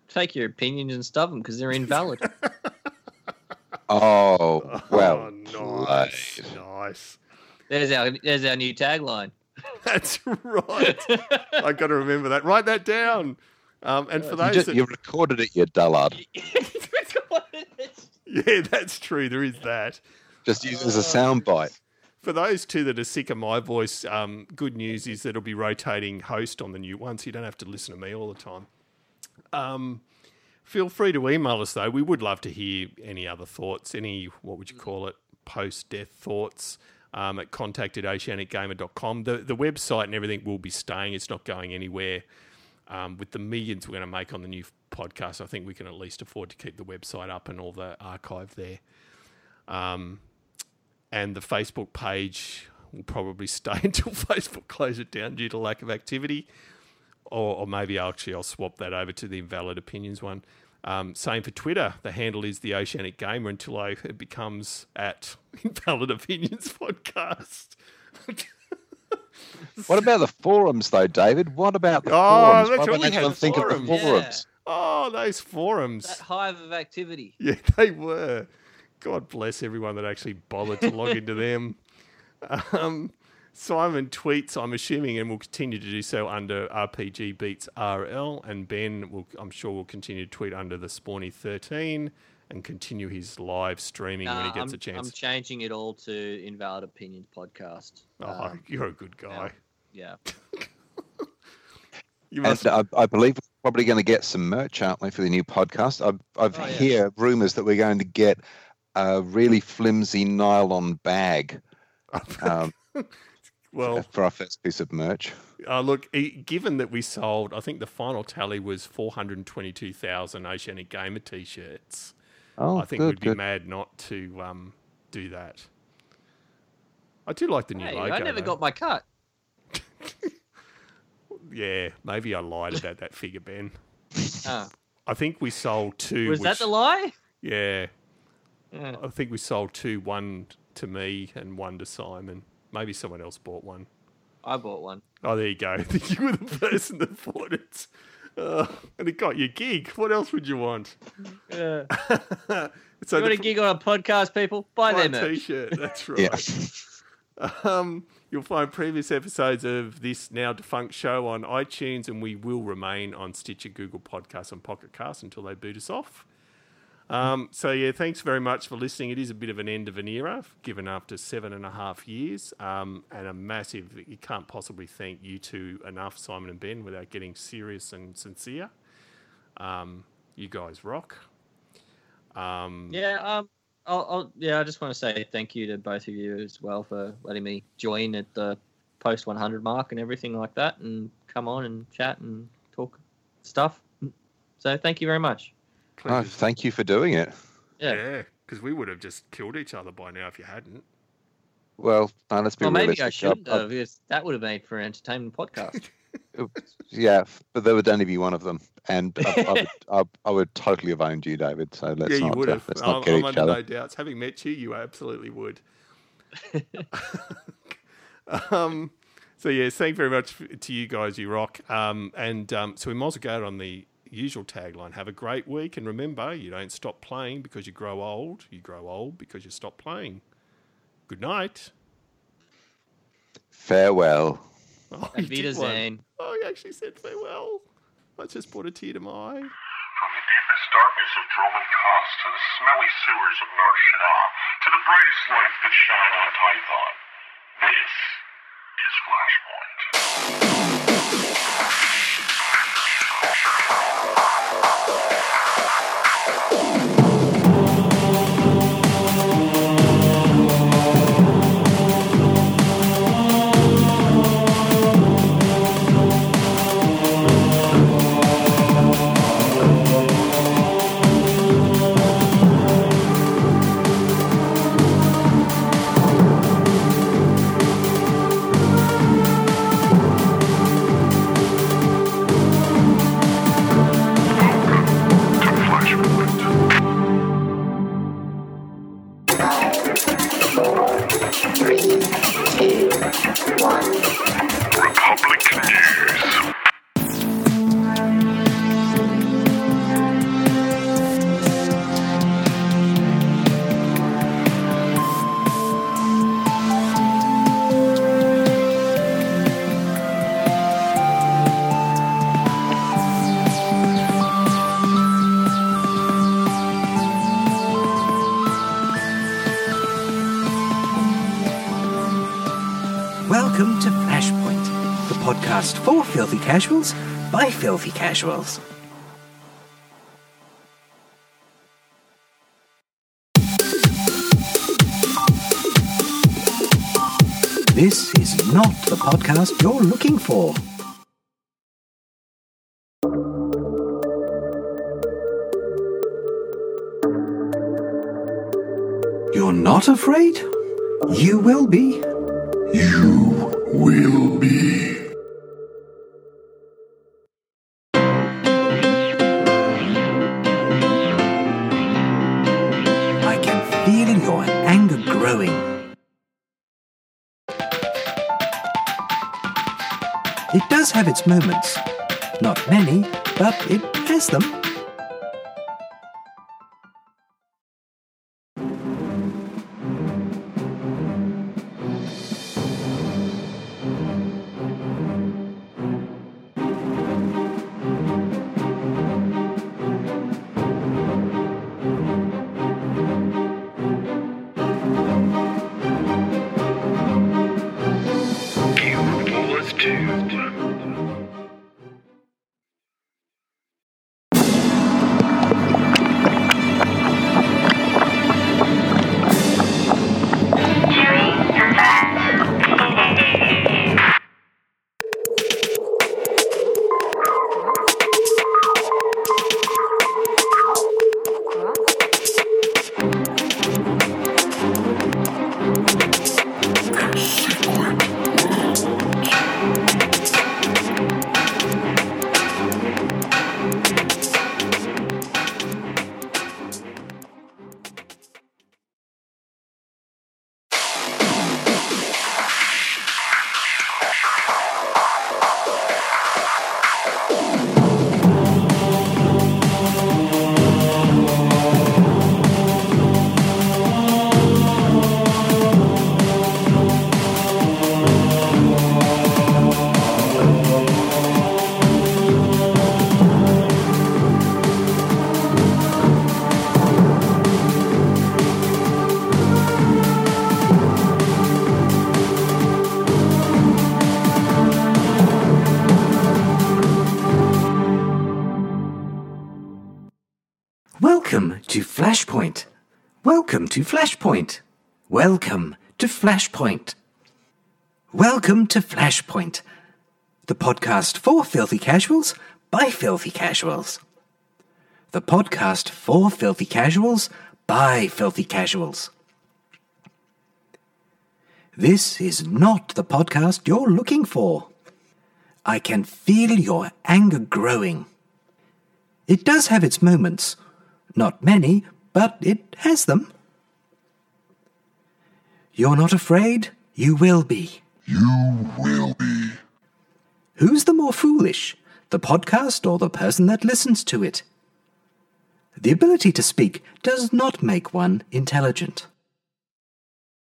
Take your opinions and stuff them because they're invalid. Oh, well, oh, nice, played. nice. there's our there's our new tagline. That's right. I got to remember that. Write that down. Um, and for You, those just, that, you recorded it, you dullard. yeah, that's true. There is that. Just use it as a soundbite. For those two that are sick of my voice, um, good news is that it'll be rotating host on the new one, so you don't have to listen to me all the time. Um, feel free to email us though. We would love to hear any other thoughts, any what would you call it, post death thoughts. Um, at contact at oceanicgamer.com. The, the website and everything will be staying. It's not going anywhere. Um, with the millions we're going to make on the new podcast, I think we can at least afford to keep the website up and all the archive there. Um, and the Facebook page will probably stay until Facebook close it down due to lack of activity. Or, or maybe actually I'll swap that over to the Invalid Opinions one. Um, same for Twitter. The handle is the Oceanic Gamer until I, it becomes at Invalid Opinions Podcast. What about the forums, though, David? What about the Oh, forums? that's Why right, don't we had anyone think of the forums. forums? Oh, those forums. that hive of activity. Yeah, they were. God bless everyone that actually bothered to log into them. Um, Simon tweets, I'm assuming, and will continue to do so under RPG Beats RL. And Ben, will, I'm sure, will continue to tweet under the Spawny 13 and continue his live streaming when he gets I'm, a chance. I'm changing it all to Invalid Opinions podcast. oh, Um, you're a good guy. yeah. You must. And I, I believe we're probably going to get some merch, aren't we, for the new podcast? I've, I've Oh, yeah. hear rumours that we're going to get a really flimsy nylon bag um, well, for our first piece of merch. Uh, look, e- given that we sold, I think the final tally was 422,000 Oceanic Gamer t shirts. Oh, I think good, we'd be good. mad not to um, do that. I do like the new Hey, logo. I never though. got my cut. yeah, maybe I lied about that figure, Ben. Ah. I think we sold two. Was that the lie? Yeah, Yeah. I think we sold two. One to me and one to Simon. Maybe someone else bought one. I bought one. Oh, there you go. I think you were the person that bought it. Uh, and it got your gig. What else would you want? Yeah. so you want a gig on a podcast, people? Buy Buy their merch. t-shirt. That's right. Yeah. Um, you'll find previous episodes of this now defunct show on iTunes, and we will remain on Stitcher, Google Podcasts, and Pocket Casts until they boot us off. Um, so yeah, thanks very much for listening. It is a bit of an end of an era, given after seven and a half years, um, and a massive. You can't possibly thank you two enough, Simon and Ben, without getting serious and sincere. Um, you guys rock. Um, Yeah, um, I'll, I'll, yeah, I just want to say thank you to both of you as well for letting me join at the post 100 mark and everything like that, and come on and chat and talk stuff. So thank you very much. Oh, thank you for doing it. Yeah. Yeah, because we would have just killed each other by now if you hadn't. Well, uh, let's be Well, maybe. I shouldn't I- I- have, because that would have made for an entertainment podcast. yeah, but there would only be one of them, and I, I, would, I, I would totally have owned you, David. So let's yeah, you not would uh, have. let's I'm, not get I'm each under other. no doubts. Having met you, you absolutely would. um, so yeah, thank you very much to you guys. You rock. Um, and um, so we might as well go out on the usual tagline. Have a great week, and remember, you don't stop playing because you grow old. You grow old because you stop playing. Good night. Farewell. Oh, Auf you did one. Oh, you actually said farewell. I just brought a tear to my eye. From the deepest darkness of Dromund Kaas to the smelly sewers of Nar Shaddaa to the brightest lights that shine on Tython, this is Flashpoint. you casuals by filthy casuals. This is not the podcast you're looking for. You're not afraid? You will be. You will be. Have its moments. Not many, but it has them. To Flashpoint. Welcome to Flashpoint. Welcome to Flashpoint, the podcast for filthy casuals by filthy casuals. The podcast for filthy casuals by filthy casuals. This is not the podcast you're looking for. I can feel your anger growing. It does have its moments. Not many, but it has them. You're not afraid? You will be. You will be. Who's the more foolish, the podcast or the person that listens to it? The ability to speak does not make one intelligent.